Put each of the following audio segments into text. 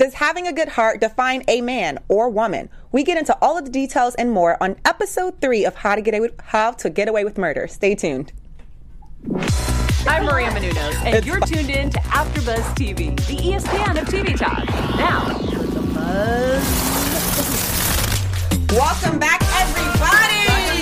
Does having a good heart define a man or woman? We get into all of the details and more on episode three of How to Get Away with, How to Get Away with Murder. Stay tuned. I'm Maria Menounos, and you're tuned in to AfterBuzz TV, the ESPN of TV talk. Now, for the buzz. Welcome back, everybody.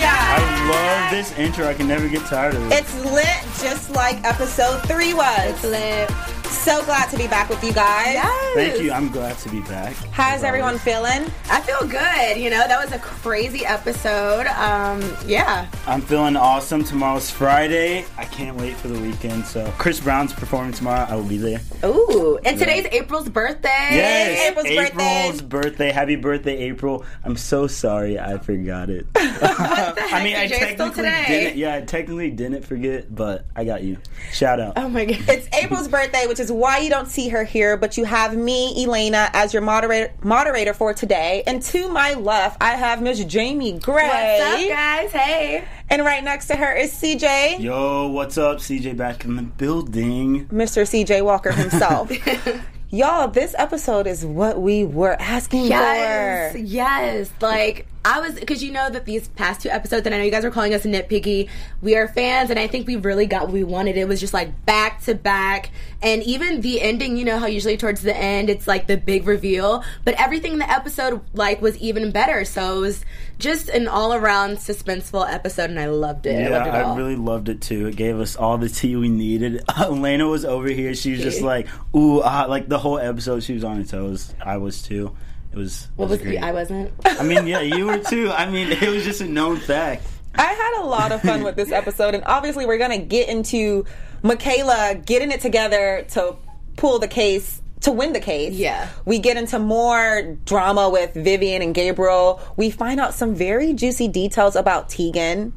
I love this intro. I can never get tired of it. It's lit just like episode three was. It's lit. So glad to be back with you guys. Yes. Thank you. I'm glad to be back. How's everyone feeling? I feel good. You know, that was a crazy episode. Um, yeah. I'm feeling awesome. Tomorrow's Friday. I can't wait for the weekend. So Chris Brown's performing tomorrow. I will be there. Ooh. And today's April's birthday. Yes, April's April's birthday. Happy birthday, April. I'm so sorry I forgot it. I mean, I DJ? Still technically today. didn't. Yeah, I technically didn't forget, but I got you. Shout out. Oh my god. It's April's birthday, which is why you don't see her here, but you have me, Elena, as your moderator moderator for today. And to my left, I have Miss Jaimi Gray. What's up, guys? Hey. And right next to her is CJ, Yo, what's up? CJ back in the building. Mr. CJ Walker himself. Y'all, this episode is what we were asking Yes. for. Yes. Like I was because you know that these past two episodes, and I know you guys are calling us nitpicky. We are fans, and I think we really got what we wanted. It was just like back to back, and even the ending. You know how usually towards the end it's like the big reveal, but everything in the episode like was even better. So it was just an all around suspenseful episode, and I loved it. I Yeah, loved it. I really loved it too. It gave us all the tea we needed. Elena was over here. She was just like, ooh, ah, like the whole episode. She was on her toes. I was too. It was. what it was great. I wasn't. I mean, yeah, you were too. I mean, it was just a known fact. I had a lot of fun with this episode, and obviously, we're going to get into Michaela getting it together to pull the case. To win the case. Yeah. We get into more drama with Vivian and Gabriel. We find out some very juicy details about Tegan.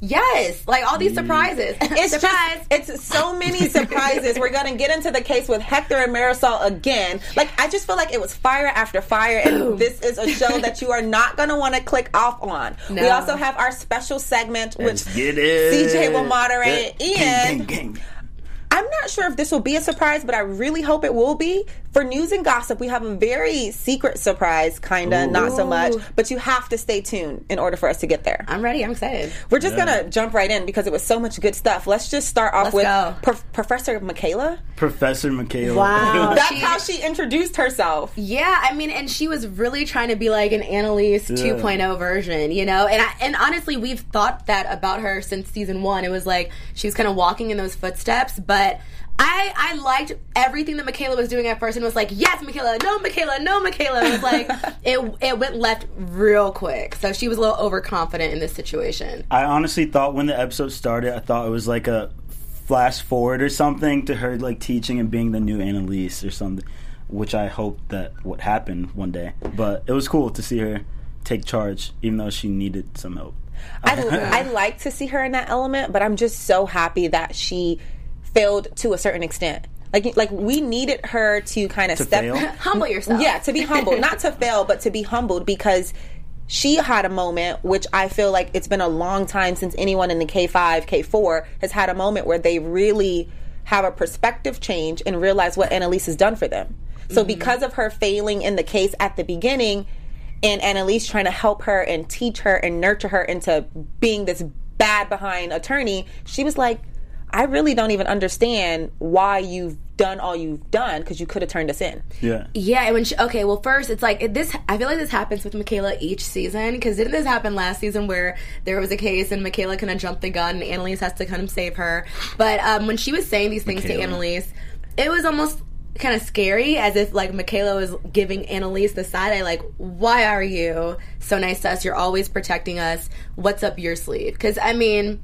Yes, like all these mm. surprises. It's Surprise. just, it's so many surprises. We're gonna get into the case with Hector and Marisol again. Like, I just feel like it was fire after fire, and this is a show that you are not gonna want to click off on. We also have our special segment, which Let's get it. CJ will moderate, Yeah. and- Gang, gang, gang. I'm not sure if this will be a surprise, but I really hope it will be. For news and gossip, we have a very secret surprise, kinda, not so much, but you have to stay tuned in order for us to get there. I'm ready. I'm excited. We're just Yeah. gonna jump right in because it was so much good stuff. Let's just start off Let's with go. Prof- Professor Michaela. Professor Michaela. Wow. That's She- how she introduced herself. Yeah, I mean, and she was really trying to be like an Annalise Yeah. 2.0 version, you know. And I, and honestly, we've thought that about her since season one. It was like she was kind of walking in those footsteps, but. I, I liked everything that Michaela was doing at first and was like, yes, Michaela, no, Michaela, no, Michaela. It was like, it, it went left real quick. So she was a little overconfident in this situation. I honestly thought when the episode started, I thought it was like a flash forward or something to her like teaching and being the new Annalise or something, which I hope that would happen one day. But it was cool to see her take charge, even though she needed some help. I, I like to see her in that element, but I'm just so happy that she failed to a certain extent. Like, like we needed her to kind of To step. fail? Humble yourself. Yeah, to be humble, not to fail, but to be humbled because she had a moment which I feel like it's been a long time since anyone in the K5, K4 has had a moment where they really have a perspective change and realize what Annalise has done for them. So mm-hmm. because of her failing in the case at the beginning and Annalise trying to help her and teach her and nurture her into being this bad behind attorney, she was like, I really don't even understand why you've done all you've done because you could have turned us in. Yeah. Yeah, and when she, okay, well, first it's like it- this. I feel like this happens with Michaela each season because didn't this happen last season where there was a case and Michaela kind of jumped the gun and Annalise has to kind of save her. But um, when she was saying these things to Michaela. Annalise, it was almost kind of scary, as if like Michaela was giving Annalise the side eye, like, "Why are you so nice to us? You're always protecting us. What's up your sleeve?" Because I mean,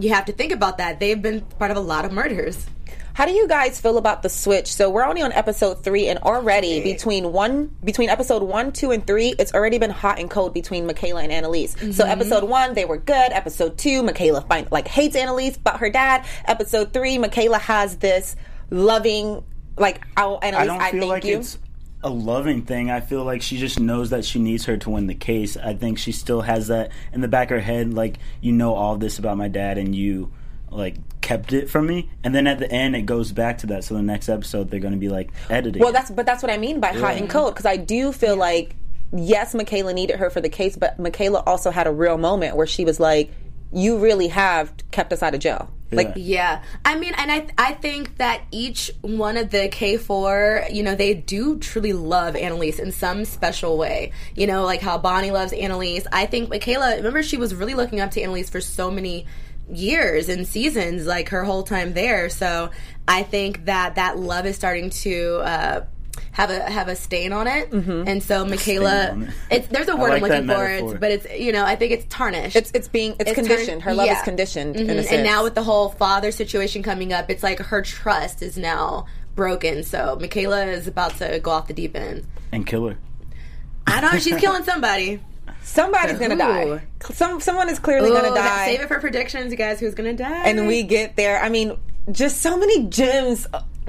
you have to think about that. They've been part of a lot of murders. How do you guys feel about the switch? So we're only on episode three, and already between one, between episode one, two, and three, it's already been hot and cold between Michaela and Annalise. So mm-hmm. episode one, they were good. Episode two, Michaela find, like hates Annalise but her dad. Episode three, Michaela has this loving, like, oh, I Annalise, don't I, feel thank like you. it's a loving thing. I feel like she just knows that she needs her to win the case. I think she still has that in the back of her head, like you know all this about my dad, and you like kept it from me, and then at the end it goes back to that. So the next episode they're going to be like editing. Well, that's but that's what I mean by hot and cold because I do feel like yes, Michaela needed her for the case, but Michaela also had a real moment where she was like, "You really have kept us out of jail." Like, Yeah, I mean, and I I think that each one of the K four, you know, they do truly love Annalise in some special way. You know, like how Bonnie loves Annalise. I think Michaela. Remember, she was really looking up to Annalise for so many years and seasons, like her whole time there. So I think that that love is starting to. Uh, have a have a stain on it, and so Michaela, it. it's there's a word like I'm looking for, metaphor. it's, but it's you know I think it's tarnished. it's it's being it's, It's conditioned. turned- her love is yeah. conditioned, in a Mhm. sense. And now with the whole father situation coming up, it's like her trust is now broken. So Michaela is about to go off the deep end. and kill her. I know she's killing somebody. somebody's gonna Ooh. die. Some someone is clearly Ooh, gonna die. Save it for predictions, you guys. Who's gonna die? and we get there. I mean, just so many gems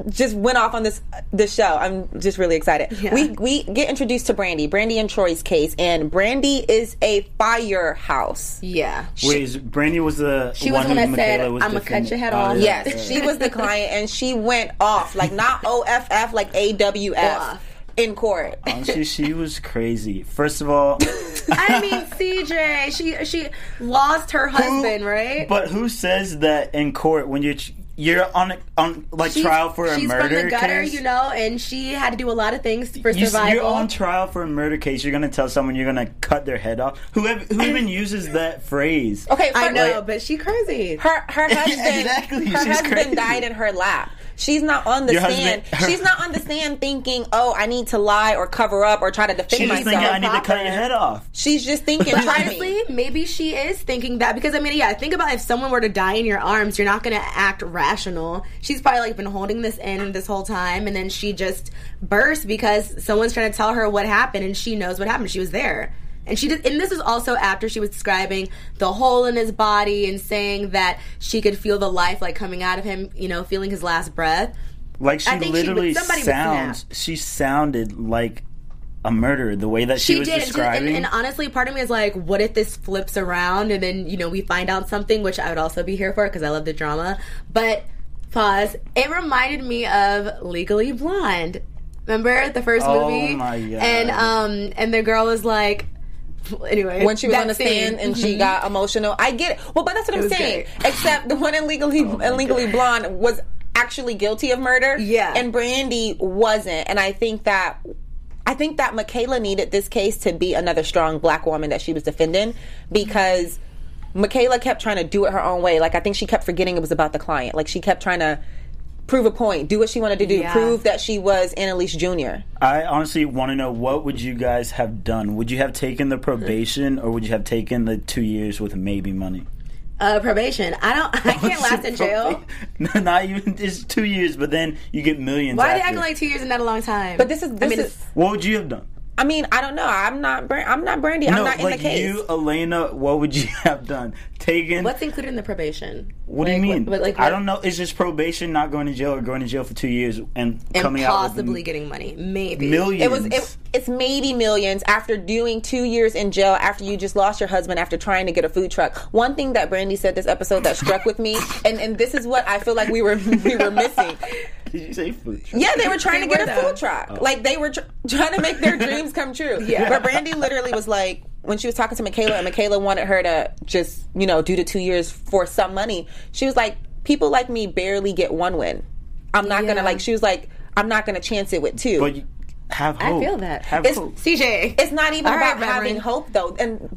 just went off on this this show. I'm just really excited. Yeah. We we get introduced to Brandy, Brandy and Troy's case, and Brandy is a firehouse. yeah. Wait, is Brandy was the She was one the who one that said, was "I'ma cut your head Oh, off." yeah. Yes, she was the client, and she went off like not OFF, like AWF Off. in court. Honestly, she was crazy. First of all, I mean, CJ, she she lost her husband, right? but who says that in court when you're you're on a, on like She's- trial for a murder case. she's murder from the gutter, case? you know, and she had to do a lot of things for You, survival. you're on trial for a murder case. You're gonna tell someone you're gonna cut their head off. Who ev- who even uses that phrase? Okay, I know, Like- but she crazy. her her husband Exactly, her she's husband crazy. died in her lap. She's not on the Your stand. husband- her- She's not on the stand thinking, "Oh, I need to lie or cover up or try to defend myself. She's myself." thinking I need to cut your head off. She's just thinking, But "Try me." honestly, maybe she is thinking that because I mean, yeah, think about if someone were to die in your arms, you're not going to act rational. She's probably like been holding this in this whole time, and then she just burst because someone's trying to tell her what happened, and she knows what happened. She was there. And she did, and this was also after she was describing the hole in his body and saying that she could feel the life like coming out of him, you know, feeling his last breath. Like she she literally somebody sounds. She sounded like a murderer. The way that she, she was did describing. and, and honestly part of me is like what if this flips around and then you know we find out something which i would also be here for because i love the drama but pause it reminded me of legally blonde remember the first Oh movie my God. and um and the girl was like anyway when she was on the scene. stand and she Mhm. got emotional. I get it. Well, but that's what I'm saying. great. Except the one in Legally in Legally God. Blonde was actually guilty of murder. Yeah. And Brandy wasn't. And I think that I think that Michaela needed this case to be another strong black woman that she was defending because Michaela kept trying to do it her own way. Like I think she kept forgetting it was about the client. Like she kept trying to prove a point, do what she wanted to do, Yeah. prove that she was Annalise Jr. I honestly want to know what would you guys have done? Would you have taken the probation or would you have taken the two years with maybe money? uh probation i don't i can't last in jail No, not even. It's two years, but then you get millions. why are they after. acting like two years and not a long time But this is this I mean, is What would you have done? I mean, I don't know. I'm not. Bran- I'm not Brandy. I'm no, not in the case. you, Elena. What would you have done? Taken. what's included in the probation what do you mean? what- like, I don't know. It's just probation, not going to jail, or going to jail for two years and, and coming out possibly getting money maybe millions. It was. It, it's maybe millions after doing two years in jail after you just lost your husband after trying to get a food truck. One thing that Brandy said this episode that struck with me, and, and this is what I feel like we were we were missing. Did you say food? truck? Yeah, they were trying They to get were, a food truck. Oh. Like they were tr- trying to make their dreams come true. Yeah. But Brandy literally was like, when she was talking to Michaela, and Michaela wanted her to just, you know, do the two years for some money. She was like, people like me barely get one win. I'm not Yeah. gonna like. She was like, I'm not gonna chance it with two. But you have I feel that. Have It's- hope. CJ. it's not even All right, about having hope though and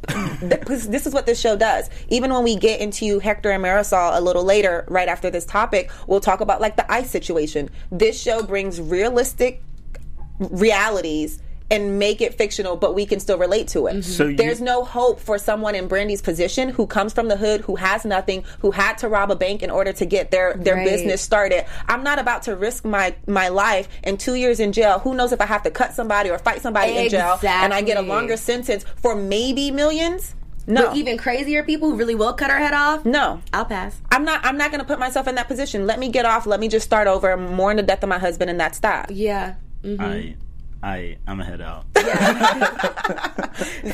because this is what this show does even when we get into hector and marisol a little later right after this topic we'll talk about like the ice situation this show brings realistic realities and make it fictional but we can still relate to it. So you- there's no hope for someone in brandy's position who comes from the hood who has nothing who had to rob a bank in order to get their their Right. business started. I'm not about to risk my my life and two years in jail. Who knows if i have to cut somebody or fight somebody in jail and i get a longer sentence for maybe millions? No. But even crazier people who really will cut her head off. no. I'll pass. i'm not i'm not going to put myself in that position. Let me get off. Let me just start over mourn the death of my husband and that's that. Yeah. Mhm. I, I, I'm a head out.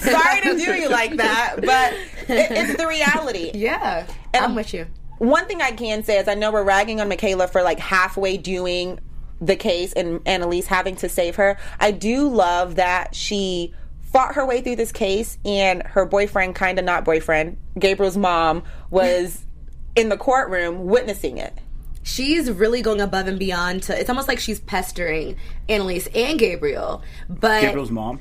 sorry to do you like that but it, it's the reality Yeah. And- I'm with you. one thing I can say is I know we're ragging on Michaela for like halfway doing the case and Annalise having to save her. I do love that she fought her way through this case and her boyfriend, kind of not boyfriend, Gabriel's mom, was in the courtroom witnessing it. She's really going above and beyond to it's almost like she's pestering Annalise and Gabriel. But Gabriel's mom.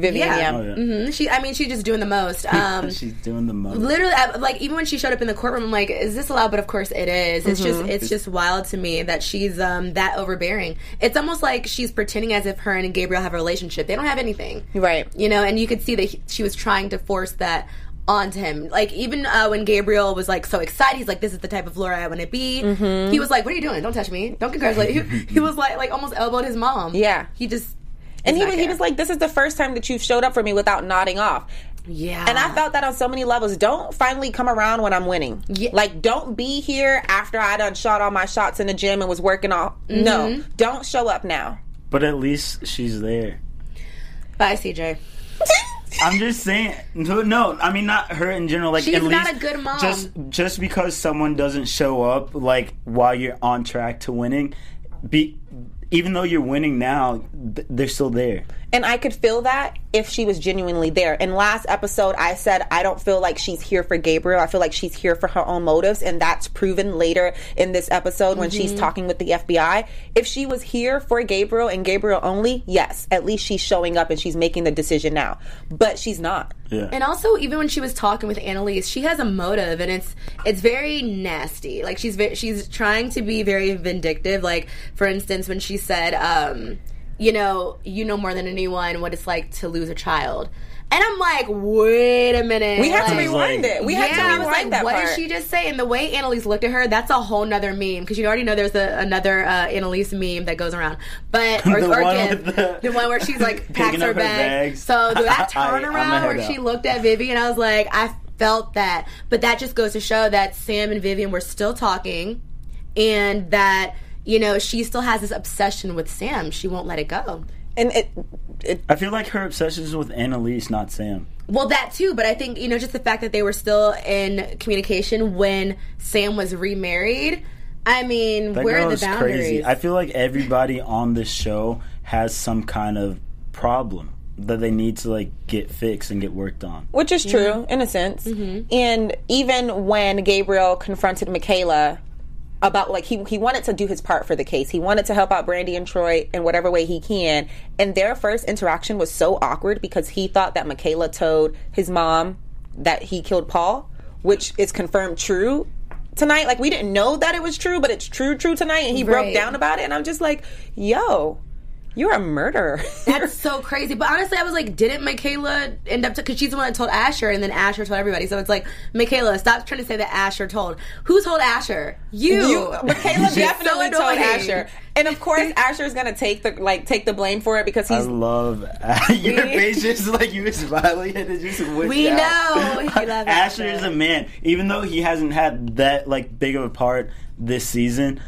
Vivian, Yeah. yeah. Oh, yeah. Mhm. she I mean she's just doing the most. Um She's doing the most. literally I- like even when she showed up in the courtroom i'm like is this allowed but of course it is it's just it's just wild to me that she's um that overbearing it's almost like she's pretending as if her and gabriel have a relationship they don't have anything Right. you know and you could see that he, she was trying to force that onto him like even uh, when gabriel was like so excited he's like this is the type of laura i want to be he was like what are you doing don't touch me don't congratulate he, he was like like almost elbowed his mom Yeah. he just And he was, not he was like, "This is the first time that you've showed up for me without nodding off." yeah And I felt that on so many levels. Don't finally come around when I'm winning. Yeah. Like, don't be here after I done shot all my shots in the gym and was working all. Mm-hmm. No, don't show up now. But at least she's there. bye cj I'm just saying. No, no, I mean not her in general. Like She's not a good mom. Just just because someone doesn't show up, like while you're on track to winning, be even though you're winning now, they're still there. And I could feel that if she was genuinely there. In last episode, I said I don't feel like she's here for Gabriel. I feel like she's here for her own motives, and that's proven later in this episode when she's mm-hmm. talking with the FBI. If she was here for Gabriel and Gabriel only, yes, at least she's showing up and she's making the decision now. But she's not. Yeah. And also, even when she was talking with Annalise, she has a motive, and it's it's very nasty. Like she's she's trying to be very vindictive. Like for instance, when she said, um, "You know, you know more than anyone what it's like to lose a child," and I'm like, "Wait a minute." We had to rewind like- it. We yeah, had to I rewind was like, that what part. did she just say? And the way Annalise looked at her, that's a whole nother meme because you already know there's a, another uh, Annalise meme that goes around. But or, The or one the- the one where she's like packs her her bag. bags. So that I- turnaround where up. she looked at Vivian, I was like, I felt that. But that just goes to show that Sam and Vivian were still talking, and that you know she still has this obsession with Sam. She won't let it go. And it, it I feel like her obsession is with Annalise, not Sam. Well, that too, but I think you know just the fact that they were still in communication when Sam was remarried. I mean, That where girl are the is boundaries? crazy. I feel like everybody on this show has some kind of problem that they need to like get fixed and get worked on. which is true in a sense. Mm-hmm. And even when Gabriel confronted Michaela about like he he wanted to do his part for the case. He wanted to help out Brandy and Troy in whatever way he can. And their first interaction was so awkward because he thought that Michaela told his mom that he killed Paul, which is confirmed true tonight. Like we didn't know that it was true, but it's true true tonight and he broke down about it and I'm just like, "Yo, you're a murderer." That's so crazy. But honestly, I was like, didn't Michaela end up because she's the one that told Asher, and then Asher told everybody. So it's like, Michaela, stop trying to say that Asher told. Who told Asher? You. You, Michaela definitely so told. Asher, and of course Asher is gonna take the like take the blame for it because I he's love your face just like you were smiling and it just went We down. know you love Asher Asher. is a man. Even though he hasn't had that like big of a part this season,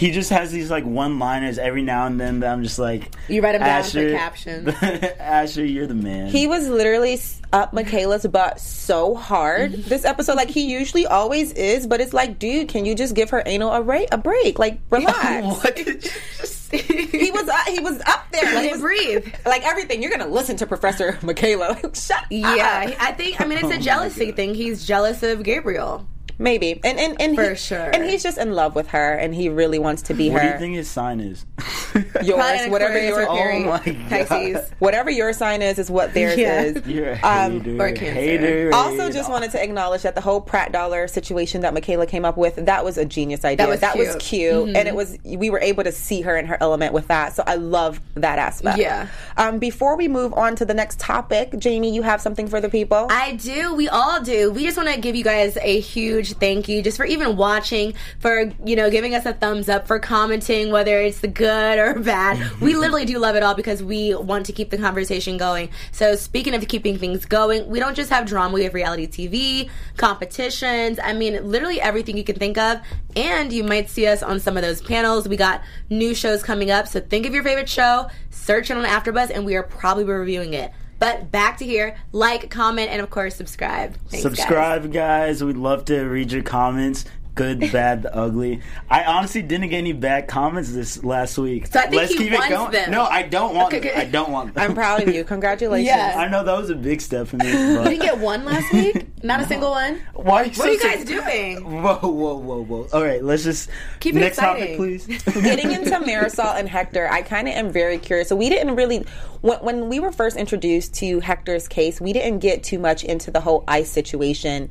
he just has these like one liners every now and then that I'm just like You write 'em down for Asher, captions. Asher, you're the man. he was literally up Michaela's butt so hard this episode. Like he usually always is, but it's like, dude, can you just give her anal a, ra- a break? Like relax. what did you just he was uh, he was up there. Let He it was- breathe. Like everything, you're gonna listen to Professor Michaela. Shut Yeah, up. I think. I mean, it's Oh a my jealousy God. thing. He's jealous of Gabriel. Maybe. And and and For he, sure. And he's just in love with her, and he really wants to be What her. What do you think his sign is? Yours, Probably an whatever your or Aries. Oh my God. Pisces. whatever your sign is, is what theirs Yeah. is. You're a Um, hater. or Cancer. hater. Also, just wanted to acknowledge that the whole Pratt Dollar situation that Michaela came up with, that was a genius idea. That was cute. cute. And it was, we were able to see her in her element with that. So I love that aspect. Yeah. Um, before we move on to the next topic, Jamie, you have something for the people? I do. We all do. We just want to give you guys a huge thank you just for even watching, for, you know, giving us a thumbs up, for commenting, whether it's the good or bad. we literally do love it all because we want to keep the conversation going. So, speaking of keeping things going, we don't just have drama, we have reality TV, competitions. I mean, literally everything you can think of. And you might see us on some of those panels. We got new shows coming up. So, think of your favorite show, search it on AfterBuzz, and we are probably reviewing it. But back to here, like, comment, and of course, subscribe. Thanks, guys. Subscribe, guys. We'd love to read your comments. Good, bad, the ugly. I honestly didn't get any bad comments this last week. So I think Let's he keep wants it going. them. No, I don't want. Okay, them. good. I don't want. Them. I'm proud of you. Congratulations. Yeah. I know that was a big step for me. You But didn't get one last week? Not a single one? why? Are you What are you so- guys doing? Whoa, whoa, whoa, whoa! All right, let's just Keep it next topic, exciting. please. Getting into Marisol and Hector, I kind of am very curious. So we didn't really, when, when we were first introduced to Hector's case, we didn't get too much into the whole ICE situation.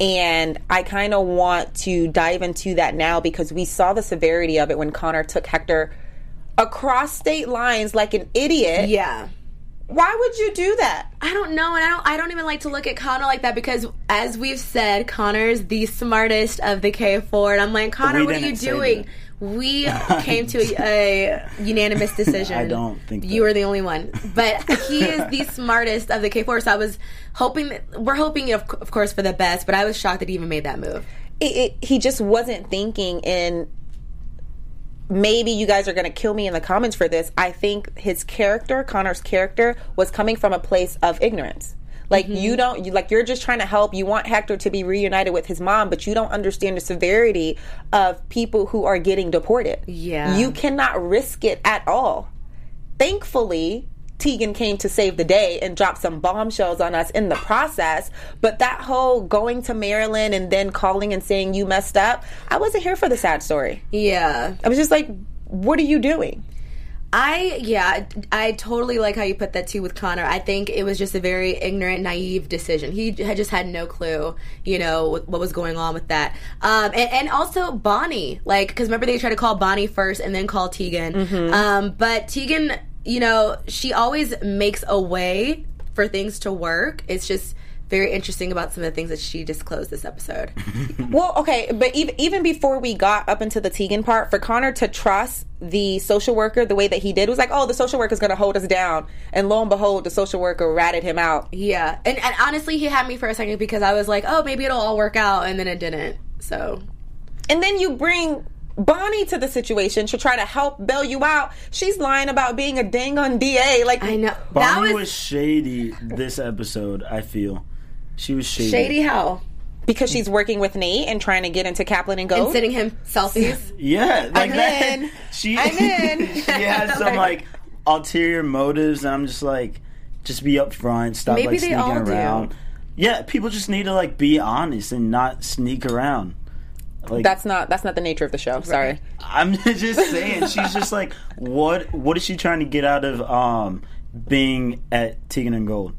And I kind of want to dive into that now because we saw the severity of it when Connor took Hector across state lines like an idiot. Yeah. Why would you do that? I don't know, and I don't. I don't even like to look at Connor like that because, as we've said, Connor's the smartest of the K four, and I'm like, Connor, We what are you didn't say doing? We came to a, a unanimous decision. I don't think you that. were the only one, but he is the smartest of the K four. So I was hoping that we're hoping, of, of course, for the best. But I was shocked that he even made that move. it, it, he just wasn't thinking in maybe you guys are going to kill me in the comments for this i think his character connor's character was coming from a place of ignorance like you mm-hmm. don't you, like you're just trying to help you want hector to be reunited with his mom but you don't understand the severity of people who are getting deported Yeah. you cannot risk it at all thankfully Tegan came to save the day and dropped some bombshells on us in the process. But that whole going to Maryland and then calling and saying you messed up, I wasn't here for the sad story. Yeah, I was just like, what are you doing? I yeah, I totally like how you put that too with Connor. I think it was just a very ignorant, naive decision. He had just had no clue, you know, what was going on with that. Um, and, and also Bonnie, like, because remember they tried to call Bonnie first and then call Tegan. Um, but Tegan, you know, she always makes a way for things to work. It's just very interesting about some of the things that she disclosed this episode. Well, okay, but even even before we got up into the Tegan part, for Connor to trust the social worker the way that he did was like, oh, the social worker is going to hold us down, and lo and behold, the social worker ratted him out. yeah, and, and honestly, he had me for a second because I was like, oh, maybe it'll all work out, and then it didn't. So And then you bring Bonnie to the situation to try to help bail you out. She's lying about being a dang on DA. Like I know that Bonnie was, was, shady this episode. I feel she was shady. shady. How because she's working with Nate and trying to get into Kaplan and Gold. and sending him selfies. Yeah, like I'm that. in. She, I'm in. she has some like ulterior motives, and I'm just like, just be upfront. Stop Maybe like they sneaking all do. around. Yeah, people just need to like be honest and not sneak around. Like that's not that's not the nature of the show. Sorry. I'm just saying, she's just like, what? What is she trying to get out of um being at Tegan and Gold?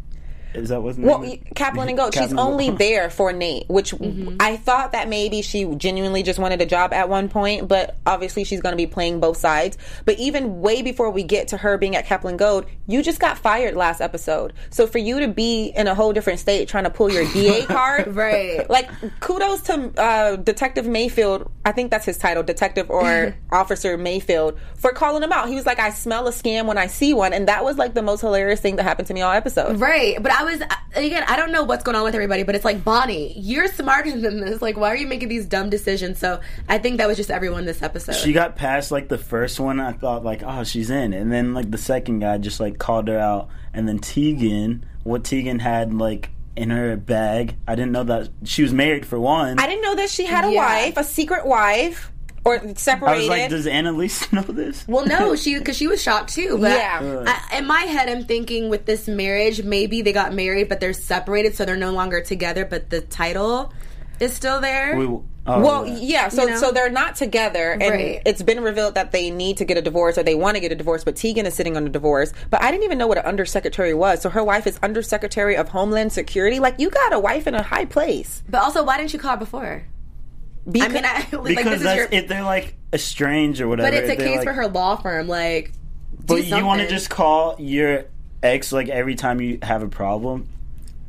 Is that what's it? Well, Kaplan and Gold. She's and only Gold. there for Nate, which Mm-hmm. I thought that maybe she genuinely just wanted a job at one point, but obviously she's going to be playing both sides. But even way before we get to her being at Kaplan Gold, you just got fired last episode. So for you to be in a whole different state trying to pull your DA card, Right. Like kudos to uh, Detective Mayfield. I think that's his title, Detective or Officer Mayfield, for calling him out. He was like, "I smell a scam when I see one," and that was like the most hilarious thing that happened to me all episode. Right, but I was uh, again. I don't know what's going on with everybody, but it's like Bonnie, you're smarter than this. Like, why are you making these dumb decisions? So I think that was just everyone this episode. she got past like the first one. I thought like, oh, she's in, and then like the second guy just like called her out, and then Tegan, what Tegan had like in her bag. I didn't know that she was married for one. I didn't know that she had a Yeah. wife, a secret wife, or separated. I was like, does Annalise know this? well, no, she because she was shocked too. But Yeah. I, in my head, I'm thinking with this marriage, maybe they got married, but they're separated, so they're no longer together. But the title is still there. We, oh, well, yeah. yeah. So, You know? so they're not together, and Right. it's been revealed that they need to get a divorce or they want to get a divorce. But Tegan is sitting on a divorce. But I didn't even know what an undersecretary was. So her wife is undersecretary of Homeland Security. Like you got a wife in a high place. but also, why didn't you call her before? Because, I mean, I, like, because this is that's your, if they're like estranged or whatever. but it's a case like- for her law firm. Like, But do you want to just call your ex like every time you have a problem?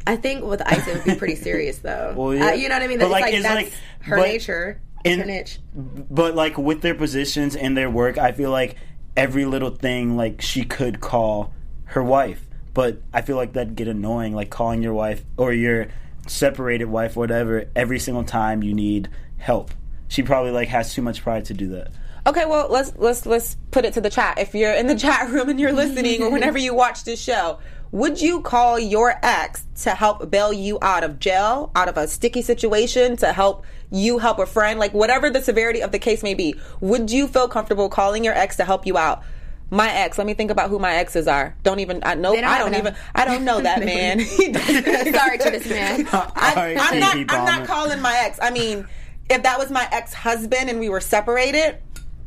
I think with ICE it would be pretty serious though. Well, yeah. Uh, you know what I mean? But, It's like, like, that's like- her but nature. Her niche. But like with their positions and their work, I feel like every little thing like she could call her wife. But I feel like that'd get annoying, like calling your wife or your separated wife, whatever, every single time you need help. She probably like has too much pride to do that. Okay, well let's let's let's put it to the chat. If you're in the chat room and you're listening, or whenever you watch this show, would you call your ex to help bail you out of jail, out of a sticky situation, to help you help a friend, like whatever the severity of the case may be? Would you feel comfortable calling your ex to help you out? My ex. Let me think about who my exes are. Don't even. I know. They don't I don't enough. even. I don't know that man. Sorry to this man. I, I'm, not. I'm not calling my ex. I mean, if that was my ex husband and we were separated,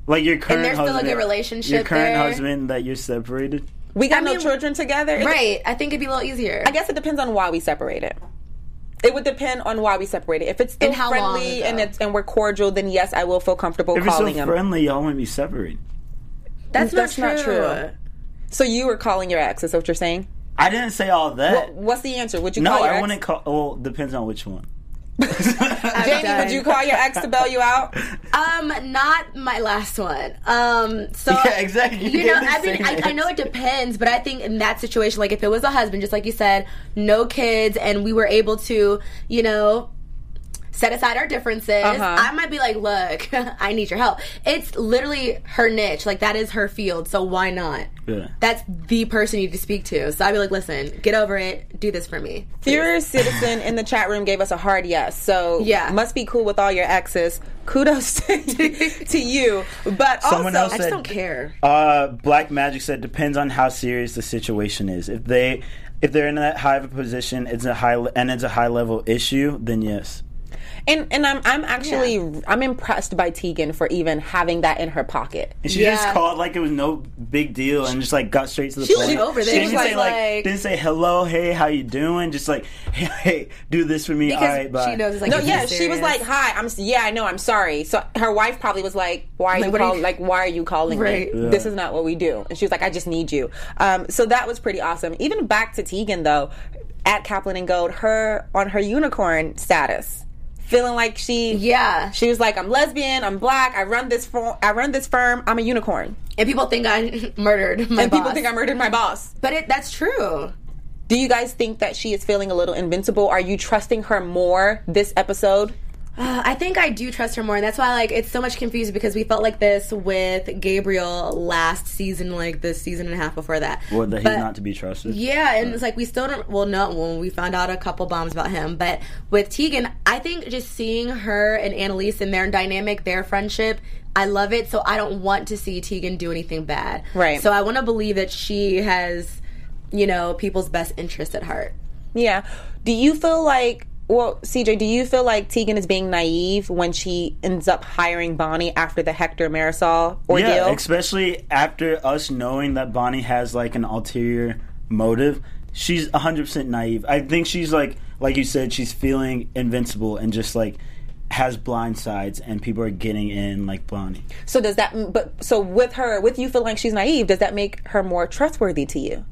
Like your current husband. and there's still a good relationship Your current there. husband that you're separated. we got I no mean, children together. It- Right. I think it'd be a little easier. I guess it depends on why we separated. It would depend on why we separated. If it's still And how friendly ago? and it's and we're cordial, then yes, I will feel comfortable If you're so calling him. friendly, y'all wouldn't be separated. That's, That's not, not true. true. So you were calling your ex? Is that what you're saying? I didn't say all that. What, what's the answer? Would you no, call your I ex? wouldn't call. Well, depends on which one. Jamie, done. would you call your ex to bail you out? Um, not my last one. Um, so Yeah, exactly. You You know, I mean, I, I know it depends, but I think in that situation, like if it was a husband, just like you said, no kids, and we were able to, you know. Set aside our differences. Uh-huh. I might be like, look, I need your help. It's literally her niche. Like, that is her field. So why not? Yeah. That's the person you need to speak to. So I'd be like, listen, get over it. Do this for me. Furious Citizen in the chat room gave us a hard yes. So Yeah. must be cool with all your exes. Kudos to, to you. But Someone also, else I just said- don't care. Uh, Black Magic said depends on how serious the situation is. If they if they're in that high of a position, it's a high and it's a high level issue, then yes. And and I'm I'm actually I'm impressed by Tegan for even having that in her pocket. And she Yeah. just called like it was no big deal and just like got straight to the She was point. over She this. didn't She was say like, like- didn't say hello, hey, how you doing? Just like hey, hey do this for me. Because All right, bye. she knows it's like No, yeah, is she was like, "Hi, I'm yeah, I know, I'm sorry." So her wife probably was like, "Why are Like, you what are call, you- like why are you calling Right. me? Yeah. This is not what we do." And she was like, "I just need you." Um, so that was pretty awesome. Even back to Tegan though, at Kaplan and Gold, her on her unicorn status, feeling like she Yeah. she was like, "I'm lesbian, I'm black, I run this firm, I run this firm, I'm a unicorn," And people think I murdered my and people think I murdered my boss. But it, that's true. Do you guys think that she is feeling a little invincible? Are you trusting her more this episode? Uh, I think I do trust her more, and that's why like it's so much confused because we felt like this with Gabriel last season, like the season and a half before that. Or that he's not to be trusted. Yeah, and it's like we still don't. Well, no, when we found out a couple bombs about him, but with Tegan, I think just seeing her and Annalise and their dynamic, their friendship, I love it. So I don't want to see Tegan do anything bad. Right. So I want to believe that she has, you know, people's best interest at heart. Yeah. Do you feel like, well, CJ, do you feel like Tegan is being naive when she ends up hiring Bonnie after the Hector Marisol ordeal? Yeah, especially after us knowing that Bonnie has like an ulterior motive. She's 100% naive. I think she's like like you said she's feeling invincible and just like has blind sides and people are getting in like Bonnie. so does that, but so with her, with you feeling like she's naive, does that make her more trustworthy to you?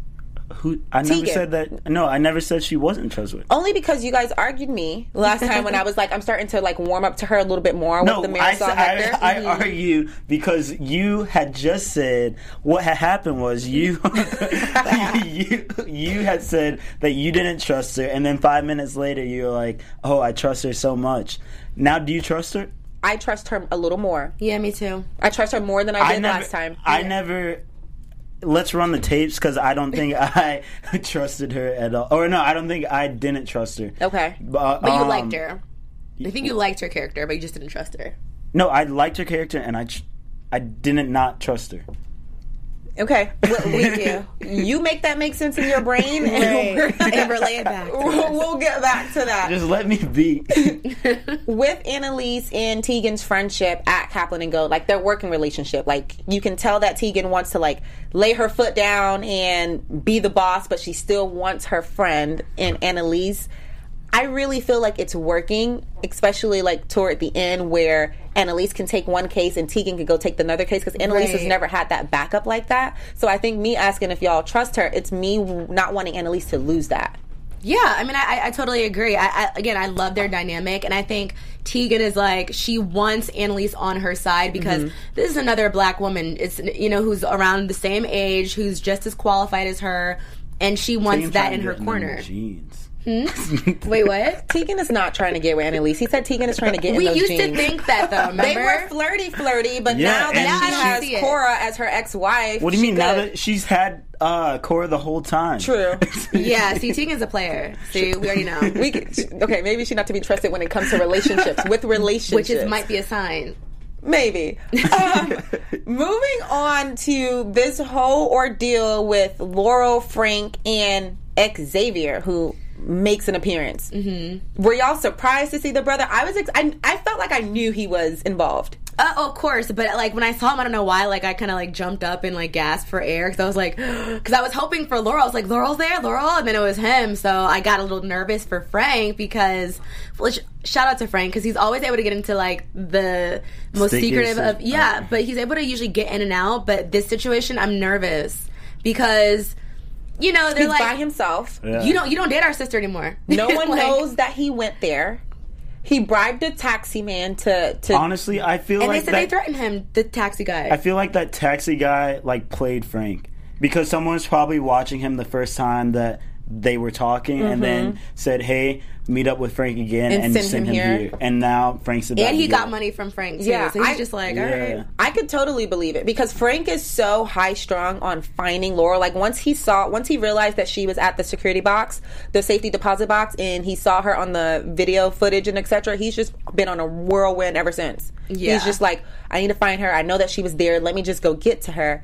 Who I never Tegan. said that. No, I never said she wasn't trustworthy. Only because you guys argued me last time when I was like, I'm starting to like warm up to her a little bit more No, with the I, Marisol said- Hector. I, I mm-hmm. argue because you had just said what had happened was you, you you had said that you didn't trust her, and then five minutes later you were like, "Oh, I trust her so much." Now, do you trust her? I trust her a little more. Yeah, me too. I trust her more than I did never, last time. I never. Let's run the tapes because I don't think I trusted her at all. Or no, I don't think I didn't trust her. Okay. But, But you um, liked her. I think you liked her character, but you just didn't trust her. No, I liked her character, and I, I didn't not trust her. Okay, we, we do. You make that make sense in your brain, and, we're- and relay it back. we'll, we'll get back to that. Just let me be. With Annalise and Tegan's friendship at Kaplan and Gold, like their working relationship, like you can tell that Tegan wants to like lay her foot down and be the boss, but she still wants her friend in Annalise. I really feel like it's working, especially like toward the end where Annalise can take one case and Tegan can go take the another case because Annalise has never had that backup like that. So I think me asking if y'all trust her, it's me not wanting Annalise to lose that. Yeah, I mean, I, I totally agree. I, I again, I love their dynamic, and I think Tegan is like she wants Annalise on her side because Mm-hmm. this is another black woman. It's you know who's around the same age, who's just as qualified as her, and she wants that in her get in corner. them Jeans. Wait, what? Tegan is not trying to get with Annalise. He said Tegan is trying to get We in those used jeans. to think that though. Remember? they were flirty, flirty, but Yeah, now that she- she has see. Cora as her ex-wife, What do you she mean now that she's had uh, Cora the whole time? True. yeah, see, Tegan's a player. See, we already know. we could, okay, maybe she's not to be trusted when it comes to relationships with relationships, which is might be a sign. maybe. Um, moving on to this whole ordeal with Laurel, Frank, and Xavier, who makes an appearance. Mm-hmm. Were y'all surprised to see the brother? I was. Ex- I, I felt like I knew he was involved. Uh, of course, but like when I saw him, I don't know why. Like I kind of like jumped up and like gasped for air because I was like, because I was hoping for Laurel. I was like, Laurel's there, Laurel, and then it was him. So I got a little nervous for Frank because, well, sh- shout out to Frank because he's always able to get into like the most Stickiest secretive of of- yeah, but he's able to usually get in and out. But this situation, I'm nervous because, you know, they're He's like, by himself. Yeah. you don't you don't date our sister anymore. No one Like- knows that he went there. He bribed a taxi man to to Honestly, I feel And like they said that, they threatened him, the taxi guy. I feel like that taxi guy like played Frank because someone's probably watching him the first time that they were talking and then said, "Hey, meet up with Frank again Mm-hmm. And and, send send, him him, here." here. And now Frank's about and he to got get- money from Frank too. Yeah, so he's I- just like, Yeah. all right. I could totally believe it because Frank is so high strung on finding Laurel. Like once he saw, once he realized that she was at the security box, the safety deposit box, and he saw her on the video footage and etc. He's just been on a whirlwind ever since. Yeah. He's just like, I need to find her. I know that she was there. Let me just go get to her.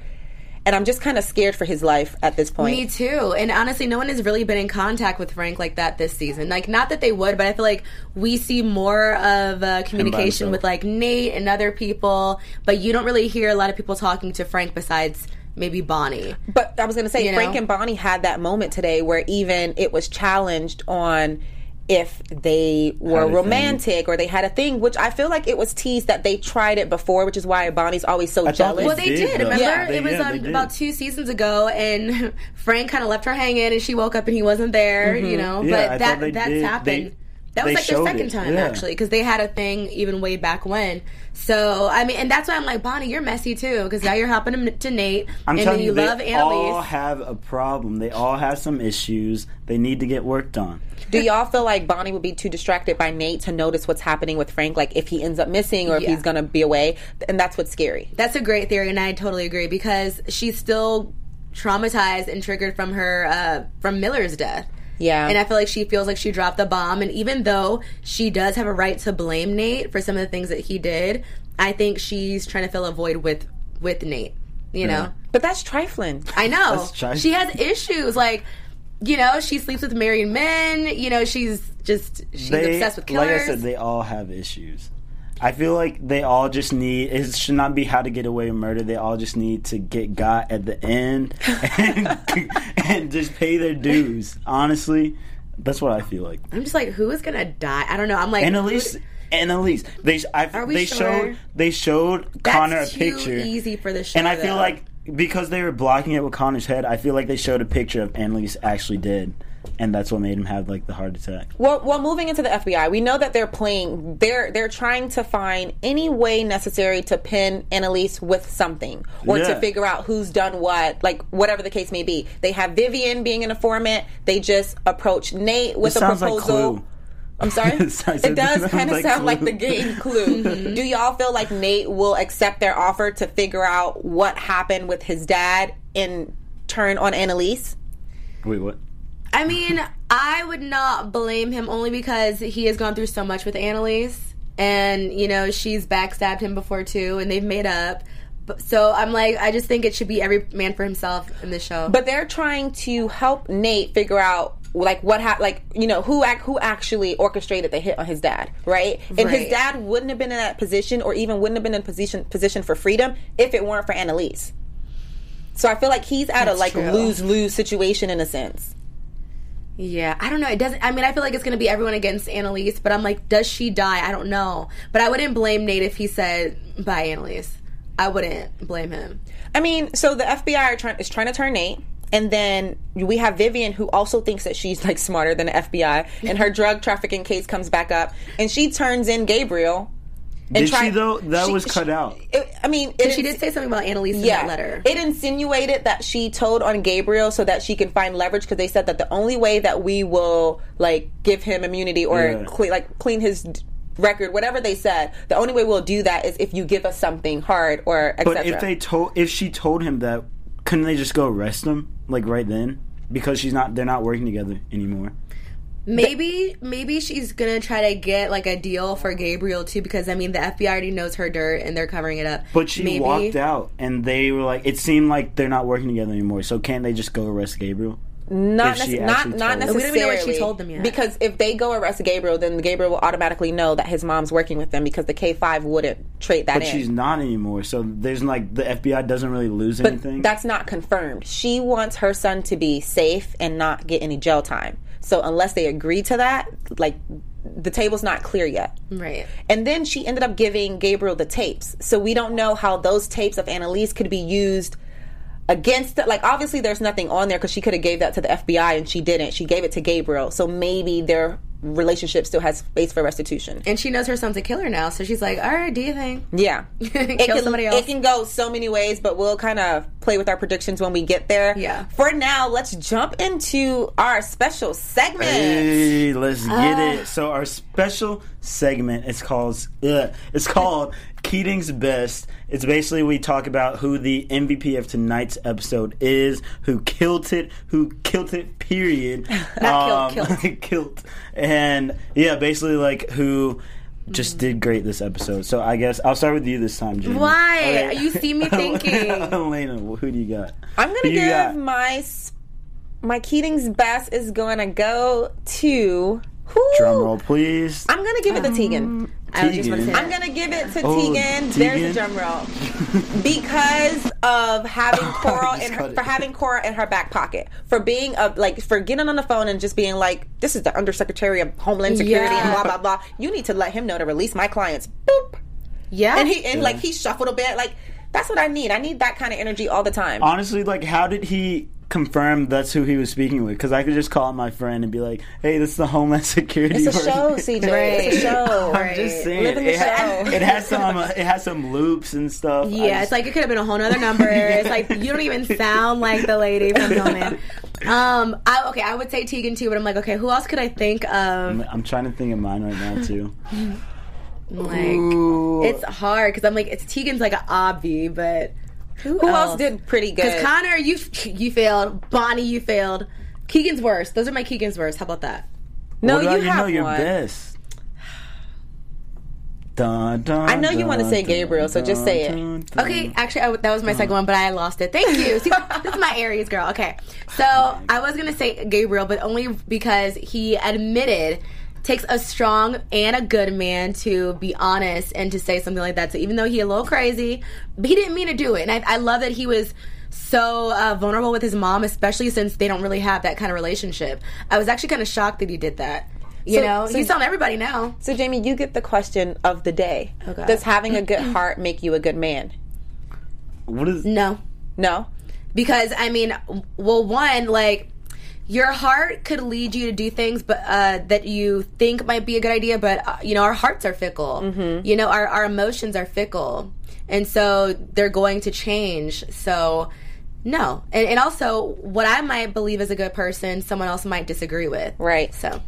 And I'm just kind of scared for his life at this point. Me too. And honestly, no one has really been in contact with Frank like that this season. Like, not that they would, but I feel like we see more of uh, communication with like Nate and other people, but you don't really hear a lot of people talking to Frank besides maybe Bonnie. But I was going to say, You know? Frank and Bonnie had that moment today where even it was challenged on if they were Had thing. romantic or they had a thing, which I feel like it was teased that they tried it before, which is why Bonnie's always so I jealous. they Well, they did, did. Remember, Yeah. They- it was yeah, um, about two seasons ago, and Frank kind of left her hanging, and she woke up and he wasn't there. You know, Yeah, but thought that that's did. happened. They- that was they like their second it. time Yeah. actually, because they had a thing even way back when. So I mean, and that's why I'm like Bonnie, you're messy too, because now you're hopping to, to Nate, I'm and then telling you you, they love all have a problem. They all have some issues. They need to get worked on. Do y'all feel like Bonnie would be too distracted by Nate to notice what's happening with Frank? Like if he ends up missing or if Yeah. he's going to be away? And that's what's scary. That's a great theory, and I totally agree because she's still traumatized and triggered from her uh, from Miller's death. Yeah. And I feel like she feels like she dropped the bomb. And even though she does have a right to blame Nate for some of the things that he did, I think she's trying to fill a void with with Nate. You know, But that's trifling. I know That's try- she has issues. Like, you know, she sleeps with married men. You know, she's just she's They, obsessed with killers. like I said, they all have issues. I feel like they all just need. It should not be how to get away with murder. They all just need to get got at the end and, and just pay their dues. Honestly, that's what I feel like. I'm just like, who is gonna die? I don't know. I'm like, Annalise, who- Annalise, they I, Are we they sure? showed they showed That's Connor a picture. easy for the show, and I feel though. like because they were blocking it with Connor's head, I feel like they showed a picture of Annalise actually dead, and that's what made him have like the heart attack. Well, well, moving into the FBI, we know that they're playing. They're they're trying to find any way necessary to pin Annalise with something, or to figure out who's done what, like whatever the case may be. They have Vivian being an informant. They just approached Nate with It a sounds like proposal. Clue. I'm sorry. It does kind of like sound like the game Clue. Mm-hmm. Do y'all feel like Nate will accept their offer to figure out what happened with his dad and turn on Annalise? Wait, what? I mean, I would not blame him only because he has gone through so much with Annalise, and you know she's backstabbed him before too, and they've made up. So I'm like, I just think it should be every man for himself in this show. but they're trying to help Nate figure out like what hap- like you know who ac- who actually orchestrated the hit on his dad, right? And his dad wouldn't have been in that position, or even wouldn't have been in position position for freedom if it weren't for Annalise. So I feel like he's at a like lose lose situation in a sense. Yeah, I don't know. It doesn't. I mean, I feel like it's going to be everyone against Annalise, but I'm like, does she die? I don't know. But I wouldn't blame Nate if he said bye, Annalise. I wouldn't blame him. I mean, so the FBI are trying is trying to turn Nate, and then we have Vivian who also thinks that she's like smarter than the FBI, and her drug trafficking case comes back up, and she turns in Gabriel, and Did she though? That she- was she- cut out. it- I mean, it she did say something about Annalise in yeah, that letter. It insinuated that she told on Gabriel so that she can find leverage because they said that the only way that we will like give him immunity or Yeah. cle- like clean his d- record, whatever they said, the only way we'll do that is if you give us something hard or etc. But if they told, if she told him that, couldn't they just go arrest him like right then? Because she's not, they're not working together anymore. Maybe maybe she's gonna try to get like a deal for Gabriel too because I mean the FBI already knows her dirt and they're covering it up. But she maybe. walked out, and they were like, it seemed like they're not working together anymore. So can't they just go arrest Gabriel? not, if she nece- not, not necessarily. We don't even know what she told them yet. Because if they go arrest Gabriel, then Gabriel will automatically know that his mom's working with them because the K five wouldn't trade that But in. she's not anymore. So there's like the FBI doesn't really lose But anything. that's not confirmed. She wants her son to be safe and not get any jail time. So unless they agree to that, like the table's not clear yet. Right. And then she ended up giving Gabriel the tapes. So we don't know how those tapes of Annalise could be used against it. Like obviously there's nothing on there because she could have gave that to the FBI and she didn't. She gave it to Gabriel. So maybe their relationship still has space for restitution. And she knows her son's a killer now, so she's like, "All right, do you think?" Yeah. Kill it can, somebody else. It can go so many ways, but we'll kind of play with our predictions when we get there. Yeah. For now, let's jump into our special segment. Hey, let's get Ah. it. So our special segment is called uh, it's called Keating's Best. It's basically we talk about who the MVP of tonight's episode is, who killed it, who killed it. Period. Not killed, killed. killed. And yeah, basically like who just did great this episode. So I guess I'll start with you this time, Jaimi. Why? You see me thinking. Elena, who do you got? I'm gonna give got? my my Keating's best is going to go to who? Drum roll, please. I'm gonna give it to Tegan. Um, I was just about to say Tegan. I'm gonna give it to Oh, Tegan. There's Tegan. a drum roll because of having oh, Cora Just in cut her, it. for having Cora in her back pocket for being a like for getting on the phone and just being like, "This is the Undersecretary of Homeland Security and Yeah. blah blah blah." You need to let him know to release my clients. Boop. Yeah. And he and like he shuffled a bit. Like that's what I need. I need that kind of energy all the time. honestly, like, how did he confirm that's who he was speaking with? Because I could just call my friend and be like, "Hey, this is the Homeland Security." It's a person." show, CJ. It's a Right. show. I'm just saying, Live in the it, ha- show. it has some, uh, it has some loops and stuff. Yeah, just- it's like it could have been a whole nother number. It's like you don't even sound like the lady from Hillman. Um, I, okay, I would say Tegan too, but I'm like, okay, who else could I think of? I'm trying to think of mine right now too. Like, it's hard because I'm like, it's Tegan's like an obvi, but who, Who else did pretty good? Because Connor, you you failed. Bonnie, you failed. Keating's worst. Those are my Keating's worst. How about that? no, what about you you have know your one. best? Dun, dun, I know you wanna say dun, Gabriel, so just dun, say it. dun, dun. Okay, actually, I w that was my second one, but I lost it. Thank you. See, this is my Aries girl. Okay, so I was gonna say Gabriel, but only because he admitted takes a strong and a good man to be honest and to say something like that. So even though he a little crazy, but he didn't mean to do it, and I, I love that he was so uh, vulnerable with his mom, especially since they don't really have that kind of relationship. I was actually kind of shocked that he did that. You So- know, so- he's telling everybody now. So, Jaimi, you get the question of the day. Oh, Does having a good heart make you a good man? What is? No, No. because I mean, well, one like your heart could lead you to do things, but uh, that you think might be a good idea. But uh, you know, our hearts are fickle. Mm-hmm. You know, our our emotions are fickle, and so they're going to change. So. No, and, and also what I might believe is a good person, someone else might disagree with. Right. So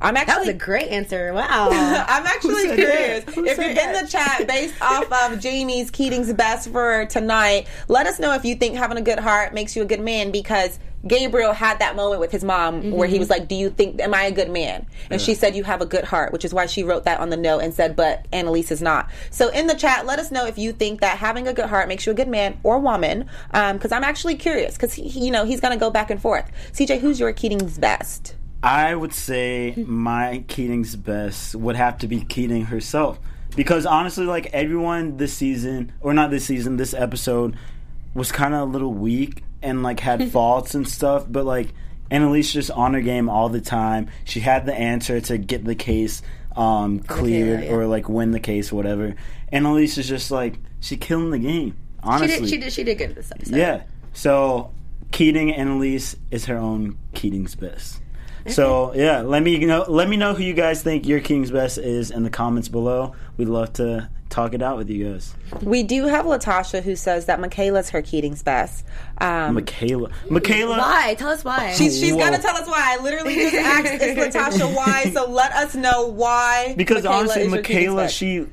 I'm actually that was a great answer. Wow. I'm actually curious. If you're in the chat based off of Jaimi's Keating's best for tonight, let us know if you think having a good heart makes you a good man because Gabriel had that moment with his mom where he mm-hmm. was like, Do you think, am I a good man? And she said, You have a good heart, which is why she wrote that on the note and said, But Annalise is not. So in the chat, let us know if you think that having a good heart makes you a good man or woman um, because I'm actually curious because, you know, he's going to go back and forth. CJ, who's your Keating's best? I would say my Keating's best would have to be Keating herself. Because honestly, like everyone this season, or not this season, this episode was kind of a little weak and like had faults and stuff. But like Annalise just on her game all the time. She had the answer to get the case um, cleared yeah. or like win the case, whatever. Annalise is just like she killing the game. she Honestly, did. She did. She did good this episode. yeah. So Keating Annalise is her own Keating's best. So yeah, let me know. Let me know who you guys think your Keating's Best is in the comments below. We'd love to talk it out with you guys. We do have Latasha who says that Michaela's her Keating's best. Um, Michaela, Michaela, Why? Tell us why. she's she's Whoa. gonna tell us why. I literally just asked is Latasha why, so let us know why. because Michaela honestly, is Michaela, best. she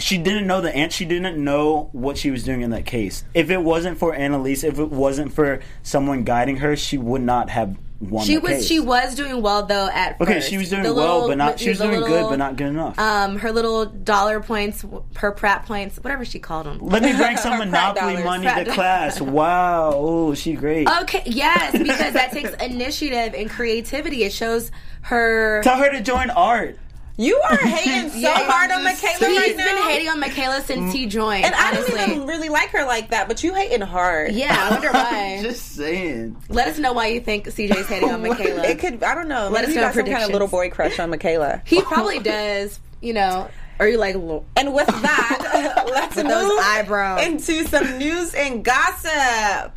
she didn't know the ant. She didn't know what she was doing in that case. If it wasn't for Annalise, if it wasn't for someone guiding her, she would not have won. she was case. she was doing well though at Okay, first. she was doing The well, little- but not. She was doing good, but not good enough. Um, her little dollar points, her Pratt points, whatever she called them. Let me bring some Monopoly dollars. money Pratt to class. Wow, oh, she great. Okay, yes, because that takes initiative and creativity. It shows her. Tell her to join art. You are hating so Yeah, hard on just Michaela He's right been hating on Michaela since he mm. joined. and I honestly. don't even really like her like that, but you hating hard. Yeah, I wonder why. Just saying. Let us know why you think CJ's hating on Michaela. It could I don't know. Let Maybe us you know got some kind of predictions. little boy crush on Michaela. he probably does. You know, Are you like And with that, let's With move those eyebrows. into some news and gossip.